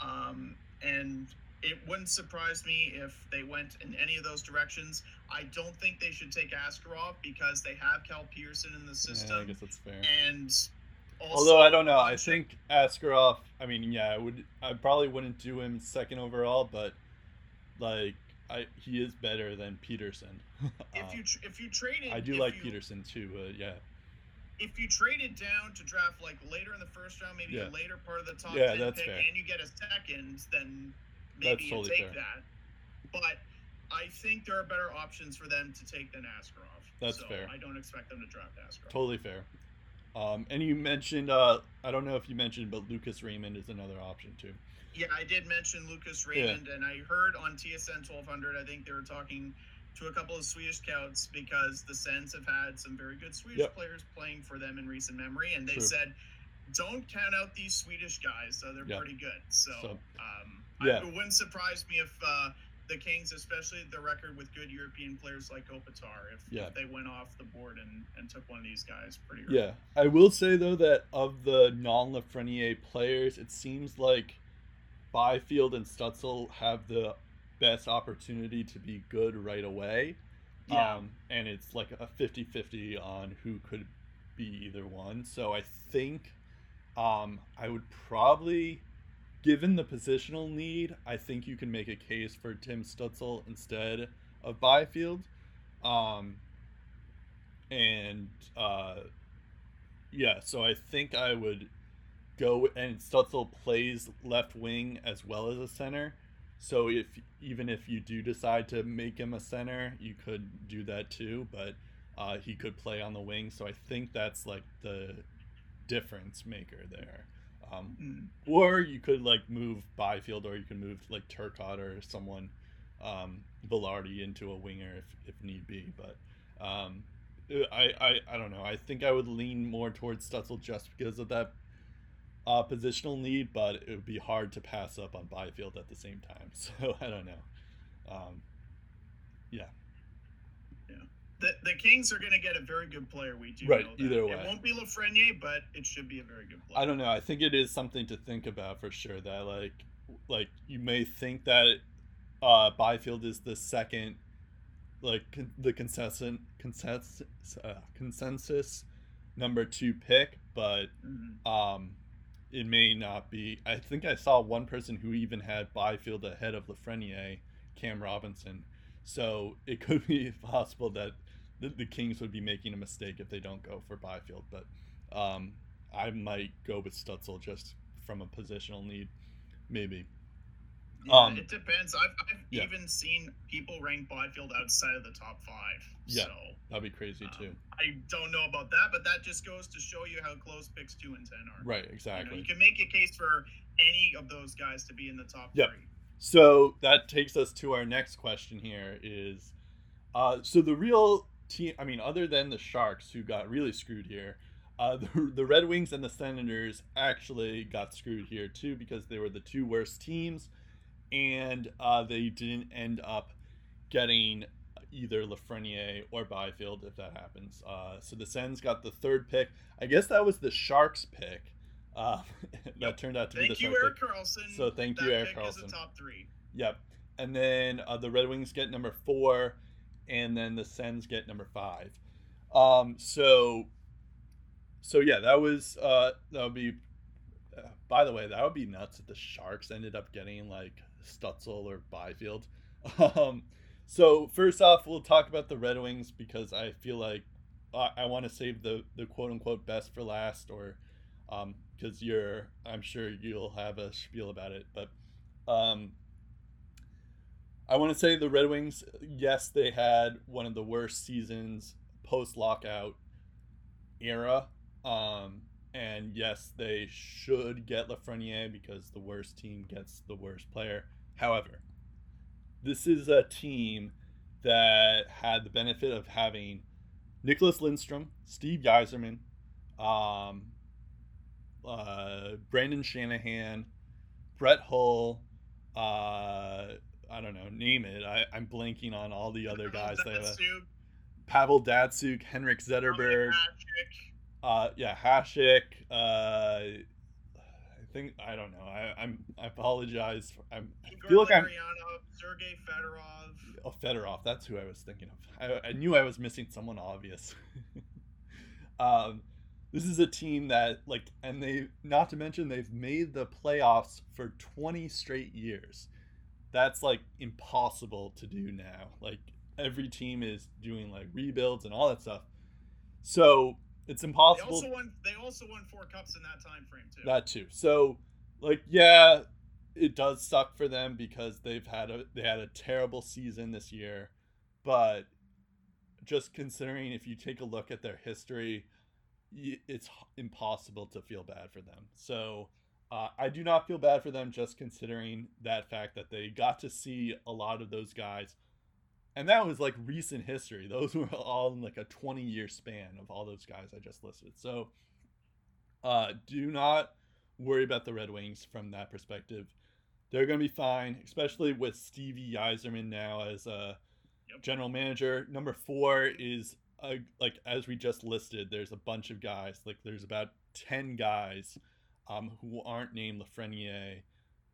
Um, and it wouldn't surprise me if they went in any of those directions. I don't think they should take Askarov because they have Cal Petersen in the system. Yeah, I guess that's fair. And also, Although I don't know, I think Askarov. I mean, yeah, I would. I probably wouldn't do him second overall, but like, I he is better than Petersen. if you uh, tr- if you traded, I do like you, Petersen too. But yeah. If you traded down to draft like later in the first round, maybe Yeah. a later part of the top Yeah, 10 that's pick, fair. and you get a second, then maybe That's you totally take fair. that. But I think there are better options for them to take than Askarov. That's so fair. I don't expect them to draft Askarov. Totally fair. Um, and you mentioned, uh, I don't know if you mentioned, but Lucas Raymond is another option too. Yeah, I did mention Lucas Raymond, and I heard on TSN 1200, I think they were talking to a couple of Swedish scouts because the Sens have had some very good Swedish Yep. players playing for them in recent memory, and they True. said, don't count out these Swedish guys. So they're Yeah. pretty good. So, So, um, yeah. I, it wouldn't surprise me if uh, the Kings, especially the record with good European players like Kopitar, if, Yeah. if they went off the board and, and took one of these guys pretty early. Yeah, I will say though that of the non Lafreniere players, it seems like Byfield and Stützle have the best opportunity to be good right away. Yeah. Um, and it's like a 50 50 on who could be either one. So I think um, I would probably, given the positional need, I think you can make a case for Tim Stützle instead of Byfield. Um, and uh, yeah, so I think I would go and Stützle plays left wing as well as a center. So if even if you do decide to make him a center, you could do that too. But uh, he could play on the wing. So I think that's like the difference maker there. Um, Mm. or you could like move Byfield, or you could move like Turcotte or someone, um, Vilardi into a winger if, if need be. But um, I, I I don't know. I think I would lean more towards Stützle just because of that uh, positional need, but it would be hard to pass up on Byfield at the same time. So I don't know. Um, yeah, The, the Kings are going to get a very good player. We do Right, know that. either way. It won't be Lafreniere, but it should be a very good player. I don't know. I think it is something to think about for sure. That like like you may think that uh, Byfield is the second like the consensus consensus uh, consensus number two pick, but Mhm. um, it may not be. I think I saw one person who even had Byfield ahead of Lafreniere, Cam Robinson. So it could be possible that the, the Kings would be making a mistake if they don't go for Byfield. But um, I might go with Stützle just from a positional need, maybe. Yeah, Um, it depends. I've, I've yeah. even seen people rank Byfield outside of the top five. Yeah. So That'd be crazy Um, too. I don't know about that, but that just goes to show you how close picks two and ten are. Right, You, know, exactly. you can make a case for any of those guys to be in the top Yep. three. So that takes us to our next question here is uh, so the real team, I mean, other than the Sharks who got really screwed here, uh, the, the Red Wings and the Senators actually got screwed here too because they were the two worst teams and uh, they didn't end up getting either Lafreniere or Byfield if that happens. Uh, so the Sens got the third pick. I guess that was the Sharks pick. Uh, that Yep. turned out to be Thank the you, Eric pick. Carlson. So thank that you, Eric pick Carlson. Is a top three. Yep. And then uh, the Red Wings get number four, and then the Sens get number five. Um, so, so yeah, that was uh, that would be. Uh, by the way, that would be nuts if the Sharks ended up getting like Stützle or Byfield. Um, so first off, we'll talk about the Red Wings because I feel like I, I want to save the the quote unquote best for last, or um because you're, I'm sure you'll have a spiel about it, but. Um, I want to say the Red Wings, yes, they had one of the worst seasons post lockout era. Um, and yes, they should get Lafreniere because the worst team gets the worst player. However, this is a team that had the benefit of having Nicholas Lindstrom, Steve Yzerman, um, uh, Brendan Shanahan, Brett Hull, uh, I don't know, name it. I, I'm blanking on all the other guys. That, uh, Datsyuk, Pavel Datsyuk, Henrik Zetterberg, uh, yeah, Hasek. Uh, I think I don't know. I, I'm I apologize. For, I'm, I feel like I'm Sergei Fedorov. oh, Fedorov. That's who I was thinking of. I, I knew I was missing someone obvious. um, this is a team that like, and they not to mention they've made the playoffs for 20 straight years. That's like impossible to do now. Like every team is doing like rebuilds and all that stuff. So it's They impossible. also won. They also won four cups in that time frame too. That too. So, like, yeah, it does suck for them because they've had a they had a terrible season this year, but just considering if you take a look at their history, it's impossible to feel bad for them. So. Uh, I do not feel bad for them just considering that fact that they got to see a lot of those guys. And that was like recent history. Those were all in like a 20 year span of all those guys I just listed. So uh, do not worry about the Red Wings from that perspective. they're going to be fine, especially with Stevie Yzerman now as a Yep. general manager. Number four is uh, like as we just listed. There's a bunch of guys. Like there's about ten guys um, who aren't named Lafreniere,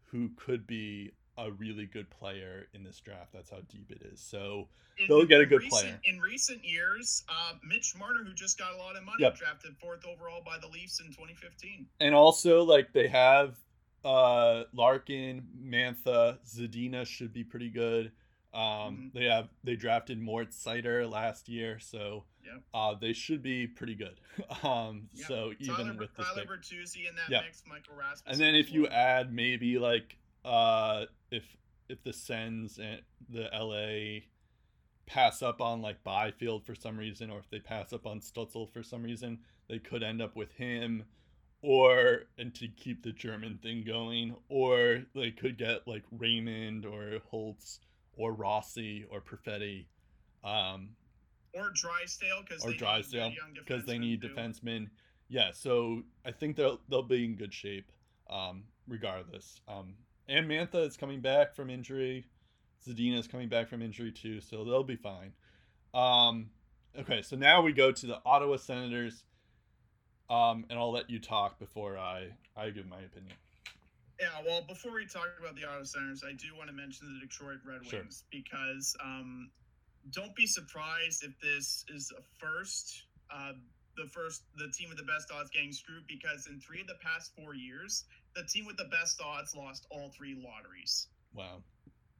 who could be a really good player in this draft. That's how deep it is. So In- They'll get a good recent, player. In recent years, uh, Mitch Marner, who just got a lot of money, Yep. drafted fourth overall by the Leafs in 2015. and also like they have uh Larkin, Mantha, Zadina should be pretty good. Um Mhm. they have they drafted Moritz Seider last year, so Yep. uh they should be pretty good. um Yep. so even Tyler, with this Tyler. Bertuzzi in that Yeah. mix, Michael Rasmussen. And then if you add maybe like uh if if the Sens and the LA pass up on like Byfield for some reason, or if they pass up on Stützle for some reason, they could end up with him, or and to keep the German thing going, or they could get like Raymond or Holtz or Rossi or Perfetti, um, or Drysdale because or Drysdale because they need defense. defensemen. Yeah, so I think they'll they'll be in good shape, um, regardless. Um, and Mantha is coming back from injury. Zadina is coming back from injury too, so they'll be fine. Um, okay, so now we go to the Ottawa Senators, um, and I'll let you talk before I I give my opinion. Yeah, well, before we talk about the Ottawa Senators, I do want to mention the Detroit Red Sure. Wings because um, don't be surprised if this is a first, uh, the first, the team with the best odds getting screwed because in three of the past four years, the team with the best odds lost all three lotteries. Wow,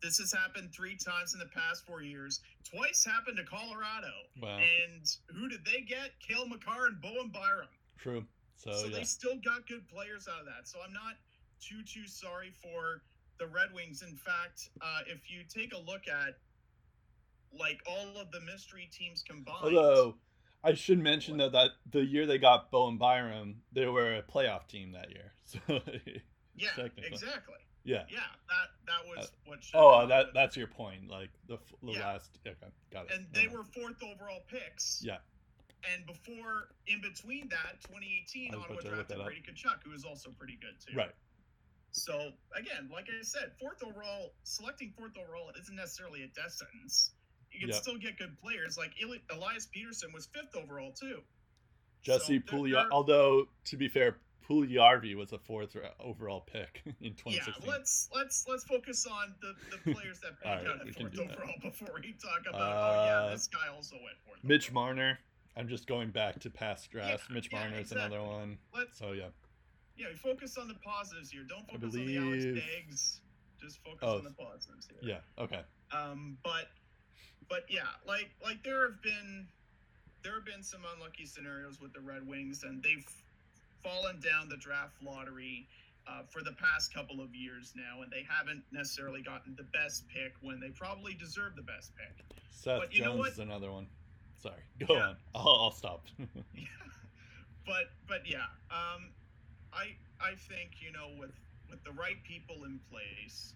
This has happened three times in the past four years. Twice happened to Colorado. wow, And who did they get? Cale Makar and Bowen Byram. true. So, So yeah, they still got good players out of that. So I'm not too too sorry for the Red Wings. In fact, uh, if you take a look at like all of the mystery teams combined, although I should mention though that the year they got Bo and Byram, they were a playoff team that year. So yeah, exactly, yeah. yeah, that that was Uh, what. Oh, that happened. that's your point. Like the the Yeah. last. Okay, got it. and they were fourth overall picks. Yeah. And before, in between that, 2018, I was Ottawa drafted. Brady Tkachuk, who is also pretty good too. right. So again, like I said, fourth overall, selecting fourth overall isn't necessarily a death sentence. You can Yeah. still get good players. Like Eli- Elias Pettersson was fifth overall too. Jesse So. Although to be fair, Puljujärvi was a fourth overall pick in 2016. Yeah, 2016. let's let's let's focus on the, the players that panned right, out at fourth do that. overall before we talk about oh Uh, yeah, this guy also went fourth. Mitch overall. Marner. I'm just going back to past drafts. Yeah, Mitch yeah, Marner is another one. Let's So yeah. yeah, we focus on the positives here. Don't focus on the Alex believe- Diggs. Just focus Oh, on the positives here. Yeah. Okay. Um, but but yeah, like like there have been there have been some unlucky scenarios with the Red Wings, and they've fallen down the draft lottery uh, for the past couple of years now, and they haven't necessarily gotten the best pick when they probably deserve the best pick. Seth But you know what? is another one. Sorry. Go Yeah. on. I'll, I'll stop. Yeah. But but yeah, um, I I think you know with with the right people in place,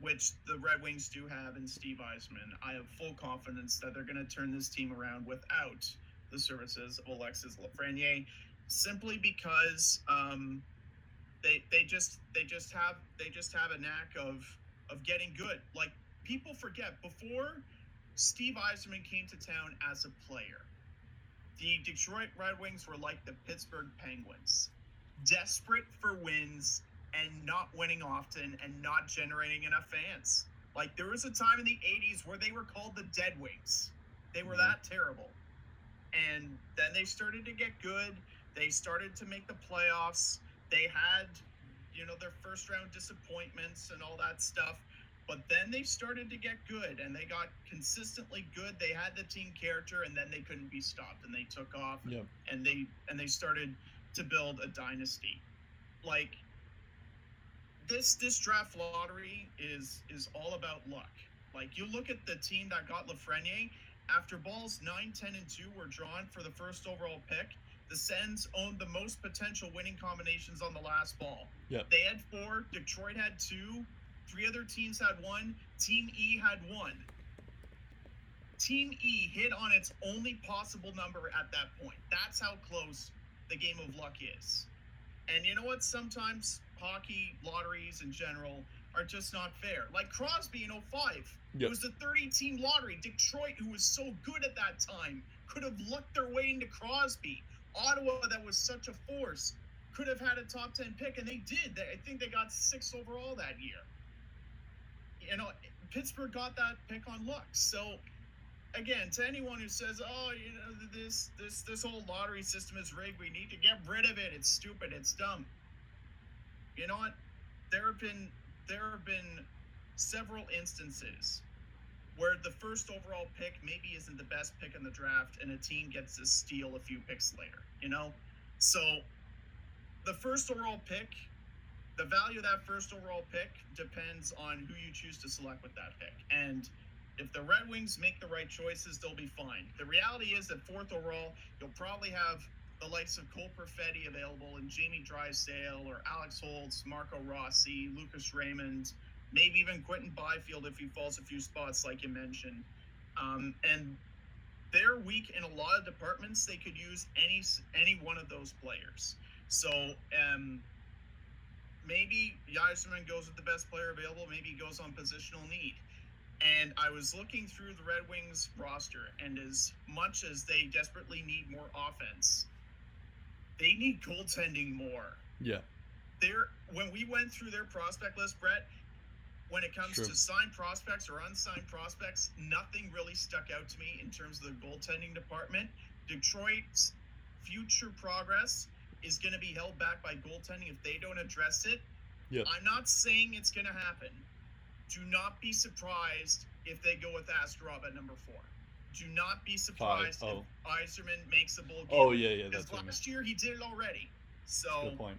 which the Red Wings do have in Steve Yzerman, I have full confidence that they're going to turn this team around without the services of Alexis Lafreniere, simply because um, they they just they just have they just have a knack of of getting good. Like people forget before Steve Yzerman came to town as a player the Detroit Red Wings were like the Pittsburgh Penguins, desperate for wins and not winning often and not generating enough fans. Like there was a time in the 80s where they were called the Dead Wings. They were Mhm. that terrible. And then they started to get good. They started to make the playoffs. They had, you know, their first round disappointments and all that stuff. But then they started to get good and they got consistently good. They had the team character and then they couldn't be stopped and they took off Yep. and they and they started to build a dynasty. Like this this draft lottery is is all about luck. Like you look at the team that got Lafreniere after balls 9, 10, and 2 were drawn for the first overall pick. The Sens owned the most potential winning combinations on the last ball. Yep. They had four. Detroit had two. Three other teams had one. Team E had one. Team E hit on its only possible number at that point. That's how close the game of luck is. And you know what? Sometimes hockey lotteries in general are just not fair. Like Crosby in 05. Yep. It was a 30 team lottery. Detroit, who was so good at that time, could have lucked their way into Crosby. Ottawa, that was such a force, could have had a top 10 pick, and they did. I think they got six overall that year. You know, Pittsburgh got that pick on luck. So, again, to anyone who says, "Oh, you know, this this this whole lottery system is rigged. We need to get rid of it. It's stupid. It's dumb." You know what? There have been there have been several instances where the first overall pick maybe isn't the best pick in the draft and a team gets to steal a few picks later, you know? So the first overall pick, the value of that first overall pick depends on who you choose to select with that pick. And if the Red Wings make the right choices, they'll be fine. The reality is that fourth overall, you'll probably have the likes of Cole Perfetti available and Jamie Drysdale or Alex Holtz, Marco Rossi, Lucas Raymond, maybe even Quinton Byfield if he falls a few spots, like you mentioned. Um, and they're weak in a lot of departments. They could use any any one of those players. So um, maybe Yzerman goes with the best player available. Maybe he goes on positional need. And I was looking through the Red Wings roster, and as much as they desperately need more offense, they need goaltending more. Yeah. They're when we went through their prospect list, Brett, when it comes True. to signed prospects or unsigned prospects, nothing really stuck out to me in terms of the goaltending department. Detroit's future progress is going to be held back by goaltending if they don't address it. Yep. I'm not saying it's going to happen. Do not be surprised if they go with Askarov at number four. Do not be surprised oh. if Yzerman makes a bowl game. Oh yeah, yeah, that's last year he did it already. So Good point.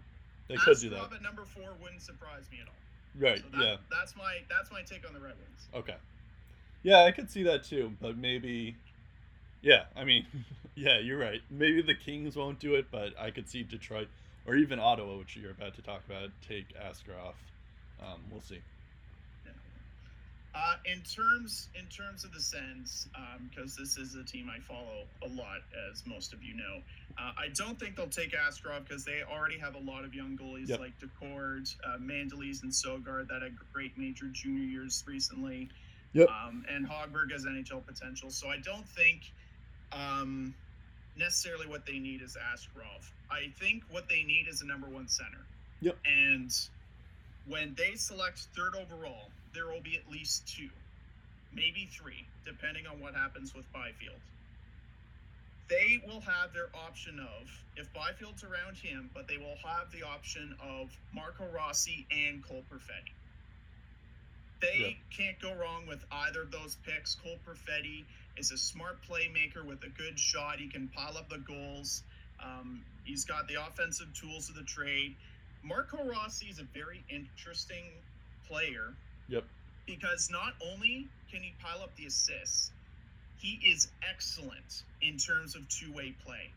They could do that. at number four wouldn't surprise me at all. Right. So that, Yeah. that's my that's my take on the Red Wings. Okay. Yeah, I could see that too, but maybe. Yeah, I mean, yeah, you're right. Maybe the Kings won't do it, but I could see Detroit or even Ottawa, which you're about to talk about, take Askarov. Um, we'll see. Uh, in terms in terms of the Sens, because this is a team I follow a lot, as most of you know, uh, I don't think they'll take Askarov because they already have a lot of young goalies Yep. like Daccord, uh, Mandolese, and Sogard that had great major junior years recently. Yep. Um, and Hogberg has NHL potential, so I don't think um, necessarily what they need is Askarov. I think what they need is a number one center. Yep. And when they select third overall, there will be at least two, maybe three, depending on what happens with Byfield. They will have their option of, if Byfield's around him, but they will have the option of Marco Rossi and Cole Perfetti. They can't go wrong with either of those picks. Cole Perfetti is a smart playmaker with a good shot. He can pile up the goals. Um, he's got the offensive tools of the trade. Marco Rossi is a very interesting player Yep. because not only can he pile up the assists, he is excellent in terms of two-way play.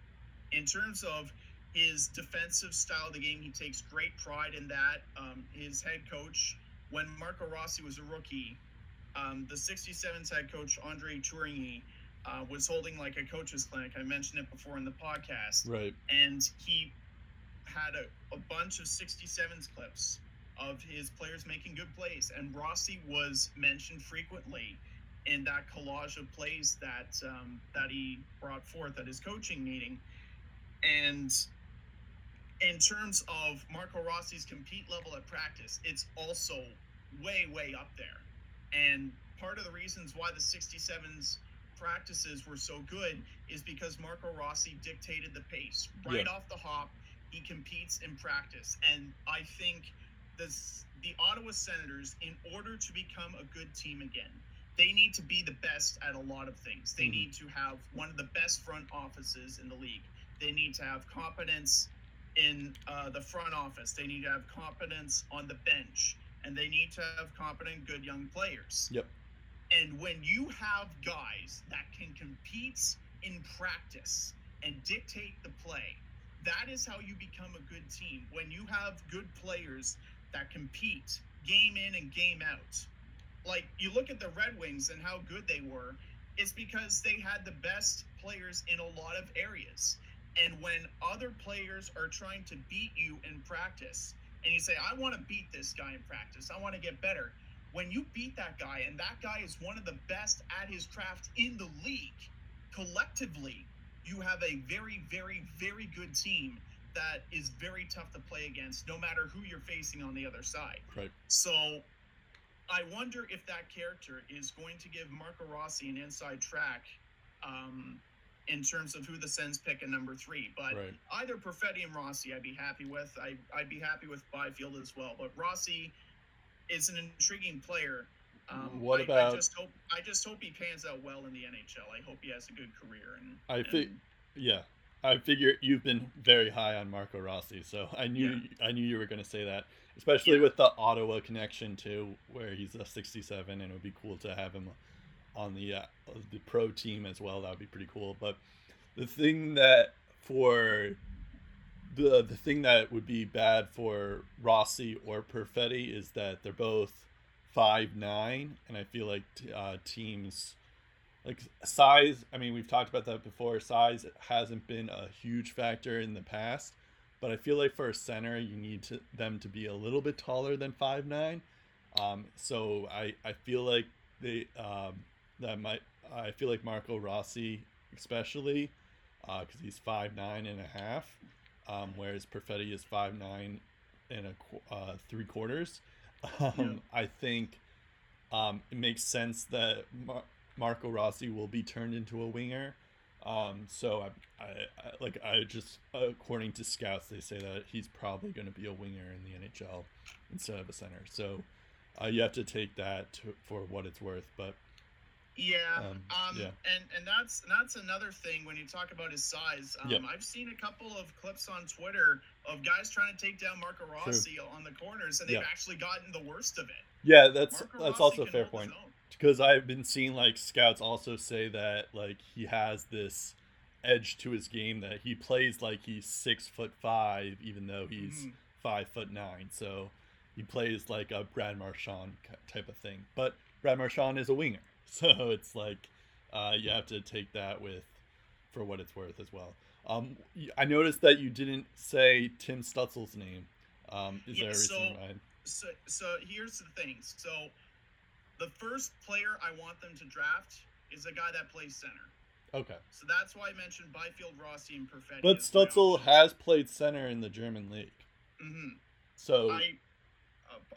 In terms of his defensive style of the game, he takes great pride in that. Um, his head coach, when Marco Rossi was a rookie, um, the 67's head coach Andre Tourigny uh, was holding like a coach's clinic. I mentioned it before in the podcast Right. and he had a, a bunch of 67s clips of his players making good plays and rossi was mentioned frequently in that collage of plays that um, that he brought forth at his coaching meeting and in terms of marco rossi's compete level at practice it's also way way up there and part of the reasons why the 67s practices were so good is because Marco Rossi dictated the pace right Yeah. off the hop. He competes in practice, and I think this the Ottawa Senators, in order to become a good team again, they need to be the best at a lot of things. They Mhm. need to have one of the best front offices in the league. They need to have competence in uh, the front office. They need to have competence on the bench, and they need to have competent, good young players. Yep. And when you have guys that can compete in practice and dictate the play, that is how you become a good team. When you have good players that compete game in and game out. Like you look at the Red Wings and how good they were, it's because they had the best players in a lot of areas. And when other players are trying to beat you in practice, and you say, I want to beat this guy in practice. I want to get better. When you beat that guy, and that guy is one of the best at his craft in the league, collectively, you have a very, very, very good team that is very tough to play against, no matter who you're facing on the other side. Right. So I wonder if that character is going to give Marco Rossi an inside track um, in terms of who the Sens pick at number three. But Right. either Perfetti and Rossi, I'd be happy with. I, I'd be happy with Byfield as well. But Rossi is an intriguing player. Um, What I, about- I just hope I just hope he pans out well in the NHL. I hope he has a good career. And I and- think, yeah, I figure you've been very high on Marco Rossi, so I knew I knew you were going to say that, especially Yeah. with the Ottawa connection too, where he's a 67, and it would be cool to have him on the uh, the pro team as well. That would be pretty cool. But the thing that for the the thing that would be bad for Rossi or Perfetti is that they're both five nine, and I feel like t- uh, teams like size. I mean, we've talked about that before. Size hasn't been a huge factor in the past, but I feel like for a center, you need to them to be a little bit taller than five nine. Um, so I I feel like they um, that might I feel like Marco Rossi especially because he's five nine and a half, um, whereas Perfetti is five nine and a qu- uh, three quarters. Um, Yeah. I think um, it makes sense that Mar- Marco Rossi will be turned into a winger. Um, so I, I, I like I just according to scouts they say that he's probably going to be a winger in the NHL instead of a center. So uh, you have to take that to, for what it's worth. But Yeah, Um, um, yeah. and and that's that's another thing when you talk about his size. Um, Yeah. I've seen a couple of clips on Twitter of guys trying to take down Marco Rossi on the corners, and they've Yeah. actually gotten the worst of it. yeah, that's Marco that's Rossi also a fair point. Because I've been seeing like scouts also say that like he has this edge to his game that he plays like he's six foot five even though he's Mhm. five foot nine. So he plays like a Brad Marchand type of thing. But Brad Marchand is a winger. So it's like uh, you have to take that with for what it's worth as well. Um, I noticed that you didn't say Tim Stützle's name. Um, is Yeah, there a reason so- why? So, so here's the thing. So, the first player I want them to draft is a guy that plays center. okay So that's why I mentioned Byfield, Rossi, and Perfetti. but Stützle has played center in the German league Mhm. So I,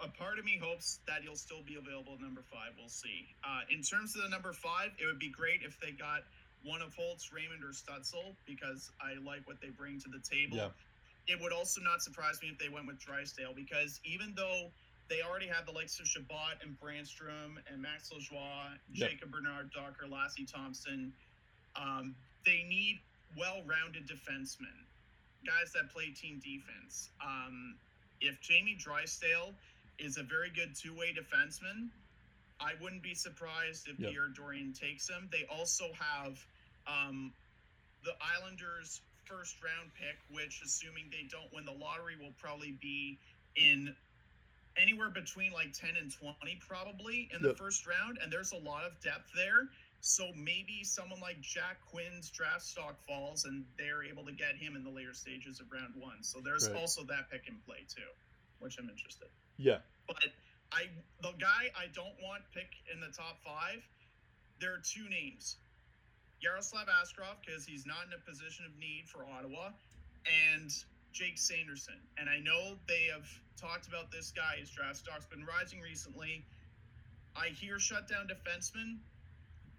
a, a part of me hopes that he'll still be available at number five. We'll see. Uh, in terms of the number five, it would be great if they got one of Holtz, Raymond, or Stützle because I like what they bring to the table. Yeah. It would also not surprise me if they went with Drysdale because even though they already have the likes of Chabot and Brandstrom and Max Lajoie, Yep. Jacob Bernard, Docker, Lassi Thomson, um, they need well-rounded defensemen, guys that play team defense. Um, if Jamie Drysdale is a very good two-way defenseman, I wouldn't be surprised if Yep. Pierre Dorion takes him. They also have um, the Islanders' first round pick, which, assuming they don't win the lottery, will probably be in anywhere between like 10 and 20 probably in the Yep. first round and there's a lot of depth there so maybe someone like jack quinn's draft stock falls and they're able to get him in the later stages of round one so there's Right. also that pick in play too which i'm interested yeah, but I the guy I don't want pick in the top five, there are two names. Yaroslav Askarov, because he's not in a position of need for Ottawa, and Jake Sanderson. And I know they have talked about this guy, his draft stock's been rising recently. I hear shutdown defensemen.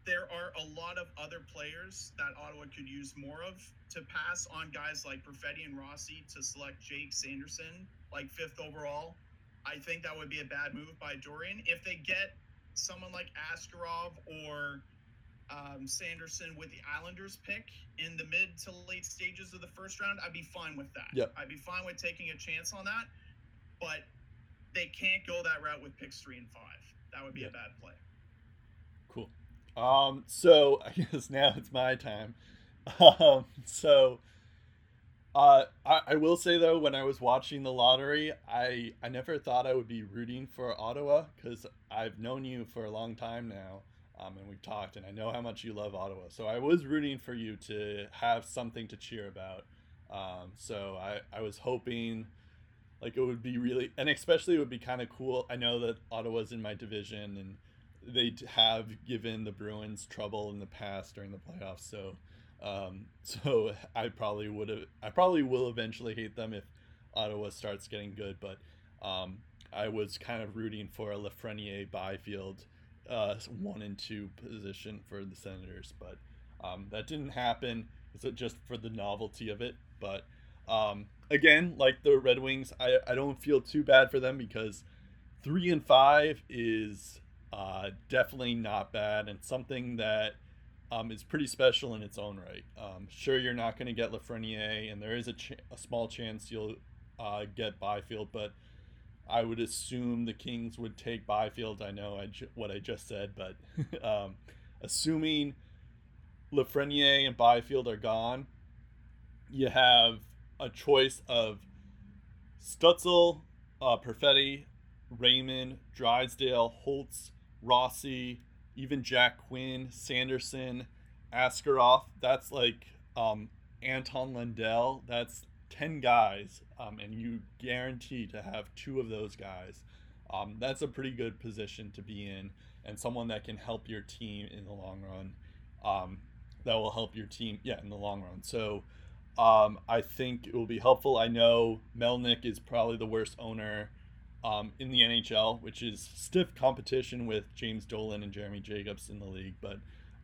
There are a lot of other players that Ottawa could use more of to pass on guys like Perfetti and Rossi to select Jake Sanderson, like fifth overall. I think that would be a bad move by Dorion. If they get someone like Askarov or um, Sanderson with the Islanders pick in the mid to late stages of the first round, I'd be fine with that. Yep. I'd be fine with taking a chance on that. But they can't go that route with picks three and five. That would be Yep. a bad play. cool. Um, so I guess now it's my time. Um, so uh, I, I will say though, when I was watching the lottery, I I never thought I would be rooting for Ottawa because I've known you for a long time now, um, and we've talked, and I know how much you love Ottawa. So I was rooting for you to have something to cheer about. Um, so I I was hoping Like it would be really, and especially it would be kind of cool. I know that Ottawa's in my division, and they have given the Bruins trouble in the past during the playoffs. So, um, so I probably would have, I probably will eventually hate them if Ottawa starts getting good. But um, I was kind of rooting for a Lafreniere Byfield uh, one and two position for the Senators, but um, that didn't happen. It's just for the novelty of it? But um, again, like the Red Wings, I, I don't feel too bad for them because three and five is uh, definitely not bad and something that um, is pretty special in its own right. Um, sure, you're not going to get Lafreniere, and there is a, ch- a small chance you'll uh, get Byfield, but I would assume the Kings would take Byfield. I know I ju- what I just said, but um, assuming Lafreniere and Byfield are gone, you have a choice of Stützle, uh, Perfetti, Raymond, Drysdale, Holtz, Rossi, even Jack Quinn, Sanderson, Askarov. That's like um, Anton Lundell. That's 10 guys, um, and you guarantee to have two of those guys. Um, that's a pretty good position to be in, and someone that can help your team in the long run. Um, that will help your team, yeah, in the long run. So um, I think it will be helpful. I know Melnyk is probably the worst owner um, in the NHL, which is stiff competition with James Dolan and Jeremy Jacobs in the league. But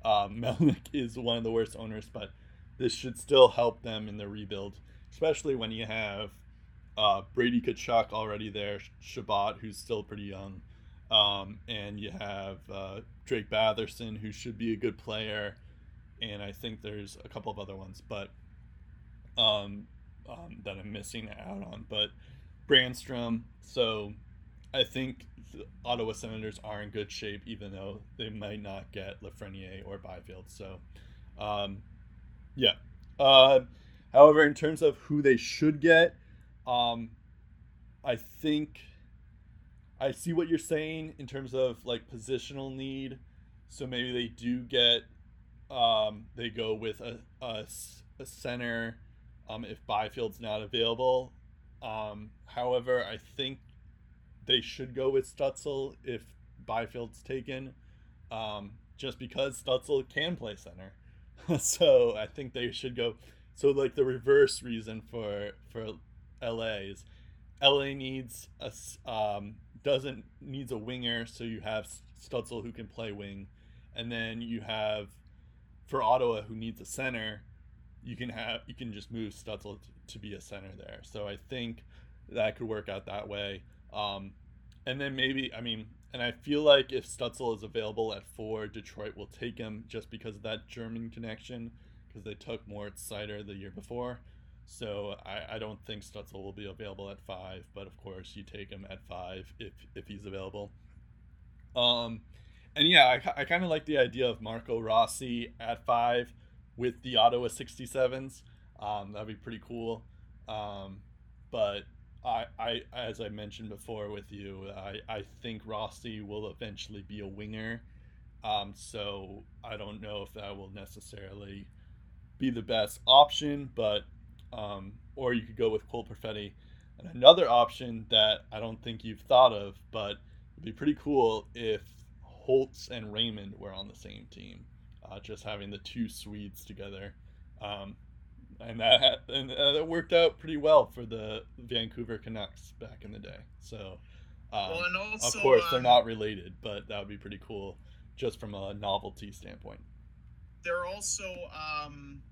um, Melnyk is one of the worst owners, but this should still help them in their rebuild, especially when you have uh, Brady Tkachuk already there, Chabot, who's still pretty young, um, and you have uh, Drake Batherson, who should be a good player, and I think there's a couple of other ones, but um, um, that I'm missing out on. But Brannstrom, so I think the Ottawa Senators are in good shape, even though they might not get Lafreniere or Byfield. So, um, yeah. Uh, however, in terms of who they should get, um, I think I see what you're saying in terms of like positional need. So maybe they do get, um, they go with a, a, a center um, if Byfield's not available. Um, however, I think they should go with Stützle if Byfield's taken, um, just because Stützle can play center. so I think they should go. So like the reverse reason for for LA is LA needs a um, doesn't needs a winger, so you have Stützle who can play wing, and then you have for Ottawa who needs a center, you can have you can just move Stützle to, to be a center there. So I think that could work out that way. Um, and then maybe I mean, and I feel like if Stützle is available at four, Detroit will take him just because of that German connection, because they took Moritz Seider the year before. So I, I don't think Stützle will be available at five, but of course you take him at five if if he's available. Um, and yeah, I, I kind of like the idea of Marco Rossi at five with the Ottawa 67s. Um, that'd be pretty cool. Um, but I, I, as I mentioned before with you, I, I think Rossi will eventually be a winger. Um, so I don't know if that will necessarily be the best option, but um, or you could go with Cole Perfetti. And another option that I don't think you've thought of, but it'd be pretty cool if Holtz and Raymond were on the same team uh, just having the two Swedes together. Um, and that and uh, that worked out pretty well for the Vancouver Canucks back in the day. So, um, well, also, of course, um, they're not related, but that would be pretty cool just from a novelty standpoint. They're also um,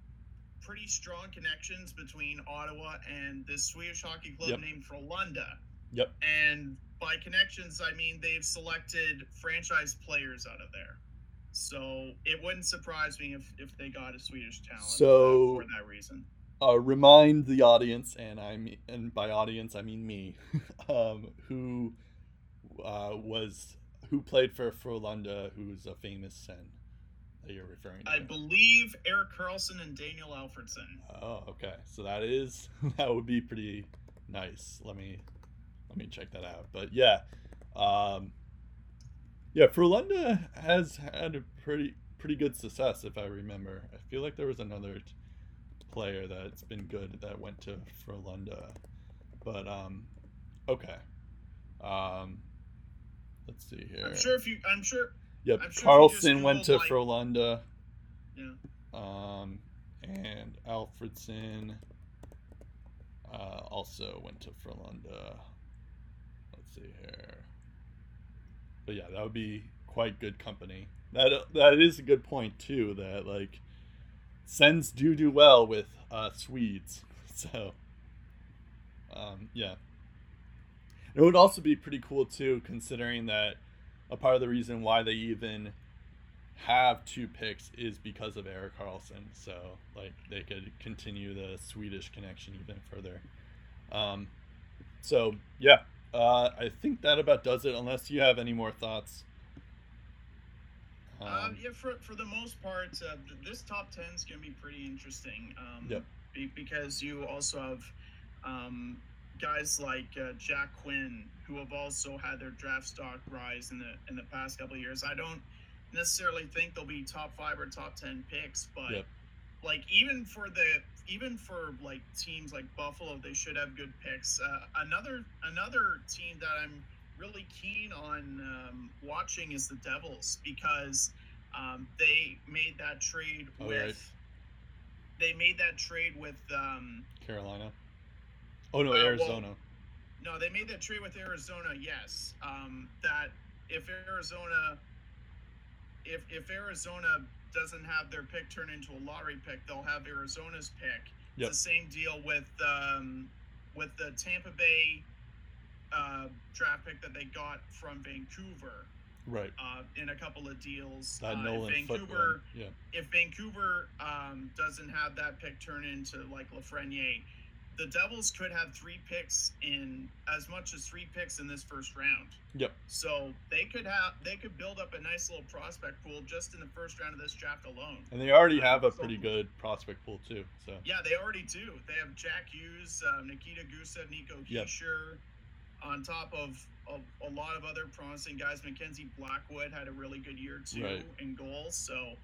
pretty strong connections between Ottawa and this Swedish hockey club yep. named Frölunda. Yep. And by connections, I mean they've selected franchise players out of there. So it wouldn't surprise me if, if they got a Swedish talent so, uh, for that reason. Uh, remind the audience, and I mean, and by audience I mean me, um, who uh, was who played for Frölunda, who's a famous Sen that you're referring to. I believe Erik Karlsson and Daniel Alfredsson. Oh, okay. So that is that would be pretty nice. Let me let me check that out. But yeah, um, yeah, Frölunda has had a pretty pretty good success, if I remember. I feel like there was another player that's been good that went to Frölunda, but um, Okay. Um, let's see here. I'm sure if you, I'm sure. Yep, sure if you just Karlsson went to like- Frölunda. Yeah. Um, and Alfredsson uh, also went to Frölunda. Let's see here. But yeah, that would be quite good company. That that is a good point too. That like Sens do do well with uh, Swedes. So um, yeah, it would also be pretty cool too, considering that a part of the reason why they even have two picks is because of Erik Karlsson. So like they could continue the Swedish connection even further. Um, so yeah, uh, I think that about does it. Unless you have any more thoughts. Um, Um, yeah, for, for the most part, uh, th- this top 10 is going to be pretty interesting. Um, Yep. be, because you also have um, guys like uh, Jack Quinn, who have also had their draft stock rise in the in the past couple of years. I don't necessarily think they'll be top five or top 10 picks, but Yep. like even for the even for like teams like Buffalo, they should have good picks. Uh, another another team that I'm really keen on um, watching is the Devils because um, they made that trade Oh, with right. they made that trade with um, Carolina. Oh no, Uh, well- Arizona. No they made that trade with Arizona. Yes, um, that if Arizona if if Arizona doesn't have their pick turn into a lottery pick, they'll have Arizona's pick. Yep. It's the same deal with um, with the Tampa Bay uh, draft pick that they got from Vancouver right. uh, in a couple of deals. That uh, Nolan if Vancouver. Yeah. if Vancouver um, doesn't have that pick turn into like Lafreniere, the Devils could have three picks in as much as three picks in this first round. Yep. So they could have they could build up a nice little prospect pool just in the first round of this draft alone. And they already have a pretty good prospect pool too. So Yeah, they already do. They have Jack Hughes, uh, Nikita Gusev, Nico Yep. On top of, of a lot of other promising guys. Mackenzie Blackwood had a really good year too Right. in goals. So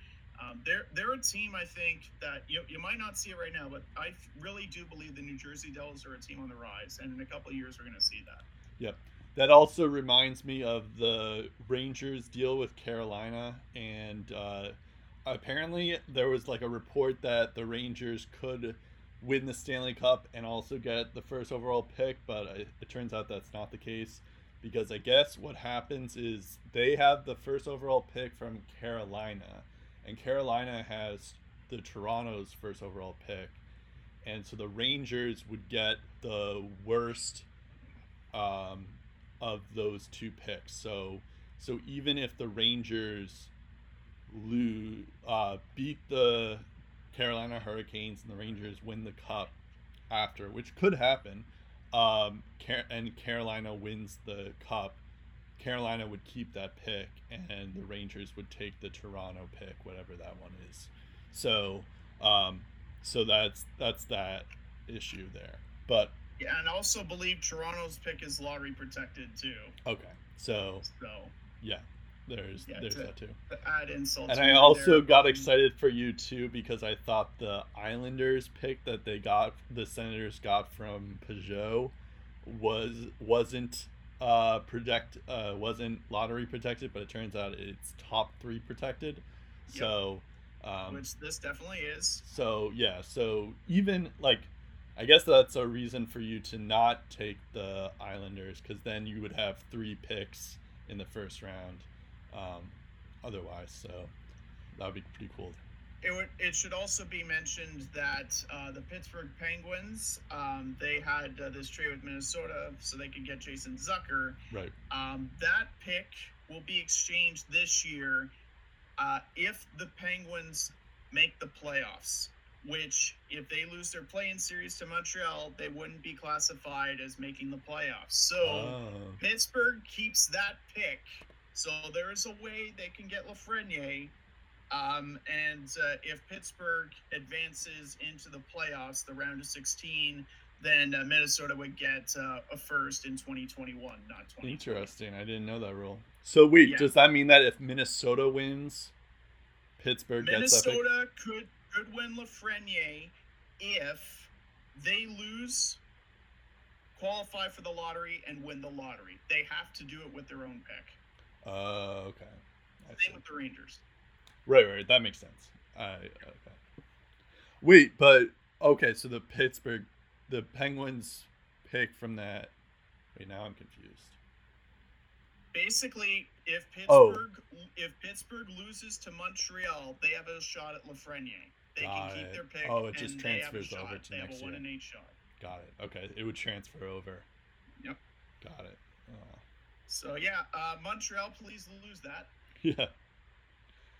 um, they're they're a team I think that you, you might not see it right now, but I really do believe the New Jersey Devils are a team on the rise, and in a couple of years we're going to see that. Yep. That also reminds me of the Rangers deal with Carolina, and uh, apparently there was like a report that the Rangers could win the Stanley Cup and also get the first overall pick, but it, it turns out that's not the case because I guess what happens is they have the first overall pick from Carolina, and Carolina has the Toronto's first overall pick, and so the Rangers would get the worst um, of those two picks. So so even if the Rangers lose uh, beat the Carolina Hurricanes and the Rangers win the cup after, which could happen, um, and Carolina wins the cup, Carolina would keep that pick, and the Rangers would take the Toronto pick, whatever that one is. So, um, so that's that's that issue there. But Yeah, and also believe Toronto's pick is lottery protected too. okay, so So yeah, there's Yeah, there's to- that too. to add insult. And I also got excited for you too because I thought the Islanders pick that they got, the Senators got from Pageau, was wasn't uh protect uh wasn't lottery protected, but it turns out it's top three protected. Yep. So, um, which this definitely is. so yeah, so even like, I guess that's a reason for you to not take the Islanders because then you would have three picks in the first round, um, otherwise. So that would be pretty cool. It would. It should also be mentioned that uh, the Pittsburgh Penguins, um, they had uh, this trade with Minnesota so they could get Jason Zucker. Right. Um, that pick will be exchanged this year uh, if the Penguins make the playoffs. Which, if they lose their play-in series to Montreal, they wouldn't be classified as making the playoffs. So. Oh, Pittsburgh keeps that pick, so there is a way they can get Lafreniere. Um, and uh, if Pittsburgh advances into the playoffs, the round of 16, then uh, Minnesota would get uh, a first in 2021, not 2020. interesting. I didn't know that rule. So wait, Yeah. does that mean that if Minnesota wins, Pittsburgh gets that pick? Minnesota could could win Lafreniere if they lose qualify for the lottery and win the lottery. They have to do it with their own pick. Uh, okay. I see. Same with the Rangers. Right, right. That makes sense. I okay. Wait, but okay. So the Pittsburgh, the Penguins pick from that. Wait, now I'm confused. Basically, if Oh. Pittsburgh if Pittsburgh loses to Montreal, they have a shot at Lafreniere. They Got can keep it. their pick. Oh, it just transfers over to They have next a one year. and eight shot. Got it. Okay, it would transfer over. Yep. Got it. Uh, So yeah, uh, Montreal, please lose that yeah,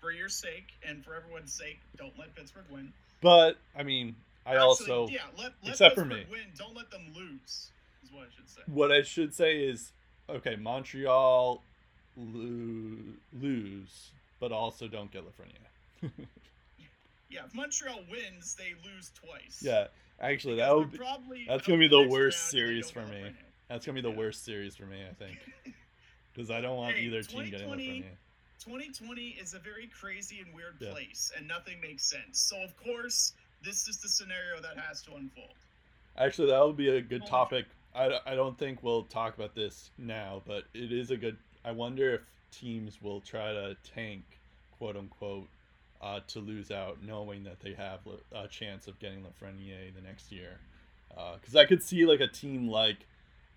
for your sake and for everyone's sake. Don't let Pittsburgh win. but I mean, I Actually, also yeah, let, let except for Pittsburgh me. win. Don't let them lose. Is what I should say. what I should say is okay. Montreal lo- lose, but also don't get Lafreniere. Yeah, if Montreal wins, they lose twice. yeah, actually, that would be, probably that's gonna be the worst round and they series for me. That's gonna be the Yeah. worst series for me. I think because I don't want Hey, either team getting 2020 Lafreniere. 2020 is a very crazy and weird Yeah. place, and nothing makes sense. So of course, this is the scenario that has to unfold. Actually, that would be a good topic. I, I don't think we'll talk about this now, but it is a good. I wonder if teams will try to tank, quote unquote, uh, to lose out, knowing that they have a chance of getting Lafreniere the next year. Because I could see like a team like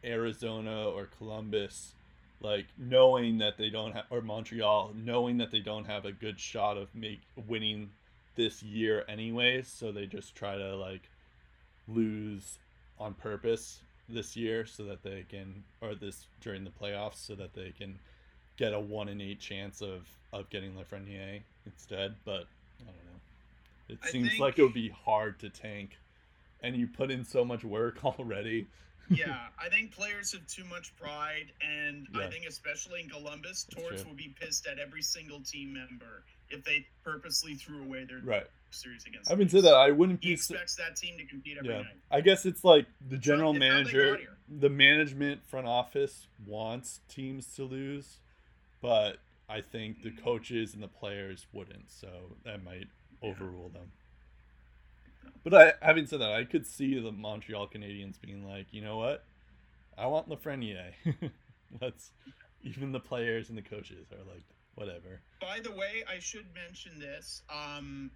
Arizona or Columbus, like knowing that they don't have, or Montreal, knowing that they don't have a good shot of make winning this year anyways, so they just try to like lose on purpose this year so that they can or this during the playoffs so that they can get a one in eight chance of of getting Lafreniere instead. But I don't know. It I seems think- like it would be hard to tank, and you put in so much work already. Yeah, I think players have too much pride, and I think especially in Columbus, true. would be pissed at every single team member if they purposely threw away their Right. series against. Having said that, I wouldn't he expects that team to compete every Yeah, night. I guess it's like the general they manager, the management front office wants teams to lose, but I think the mm-hmm. coaches and the players wouldn't, so that might Yeah. overrule them. But I, having said that, I could see the Montreal Canadiens being like, you know what, I want Lafreniere. Let's. Even the players and the coaches are like, whatever. By the way, I should mention this. Um,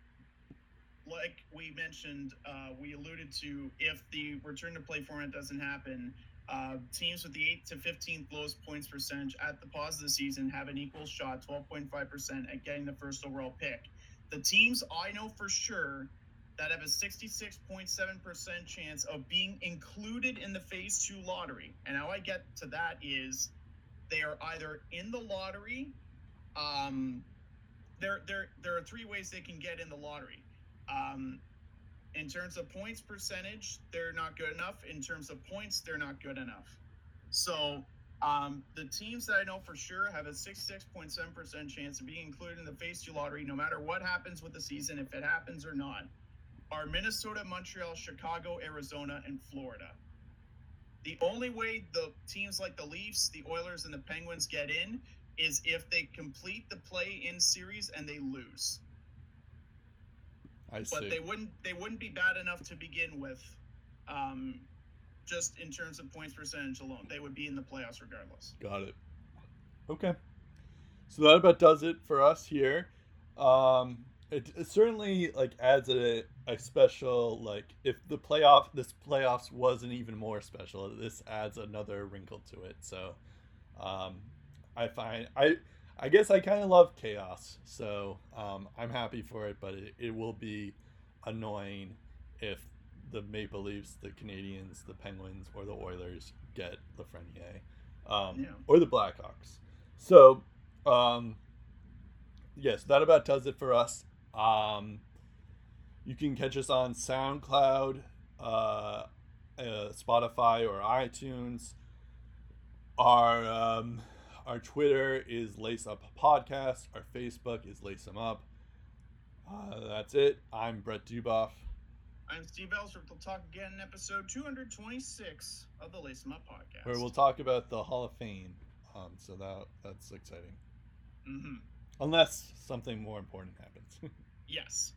like we mentioned, uh, we alluded to if the return to play format doesn't happen, uh, teams with the 8 to 15th lowest points percentage at the pause of the season have an equal shot, 12.5%, at getting the first overall pick. The teams I know for sure that have a 66.7% chance of being included in the phase two lottery. And how I get to that is they are either in the lottery um, there, there, there are three ways they can get in the lottery. Um, in terms of points percentage, they're not good enough. In terms of points, they're not good enough. So, um, the teams that I know for sure have a 66.7% chance of being included in the phase two lottery, no matter what happens with the season, if it happens or not, are Minnesota, Montreal, Chicago, Arizona, and Florida. The only way the teams like the Leafs, the Oilers, and the Penguins get in is if they complete the play in series and they lose. I see. But they wouldn't they wouldn't be bad enough to begin with, um, just in terms of points percentage alone. They would be in the playoffs regardless. Got it. Okay. So that about does it for us here. Um, it, it certainly like adds a, a special like if the playoff this playoffs wasn't even more special, this adds another wrinkle to it. So, um, I find I I guess I kind of love chaos, so um, I'm happy for it. But it, it will be annoying if the Maple Leafs, the Canadiens, the Penguins, or the Oilers get Lafreniere, um, Yeah. or the Blackhawks. So, um, yes, that about does it for us. Um, you can catch us on SoundCloud, uh, uh, Spotify, or iTunes. Our um, our Twitter is Lace Up Podcast. Our Facebook is Lace 'em Up. Uh, that's it. I'm Brett Duboff. I'm Steve Ellsworth. We'll talk again in episode 226 of the Lace 'em Up podcast. where we'll talk about the Hall of Fame. Um, so that that's exciting. hmm Unless something more important happens. Yes.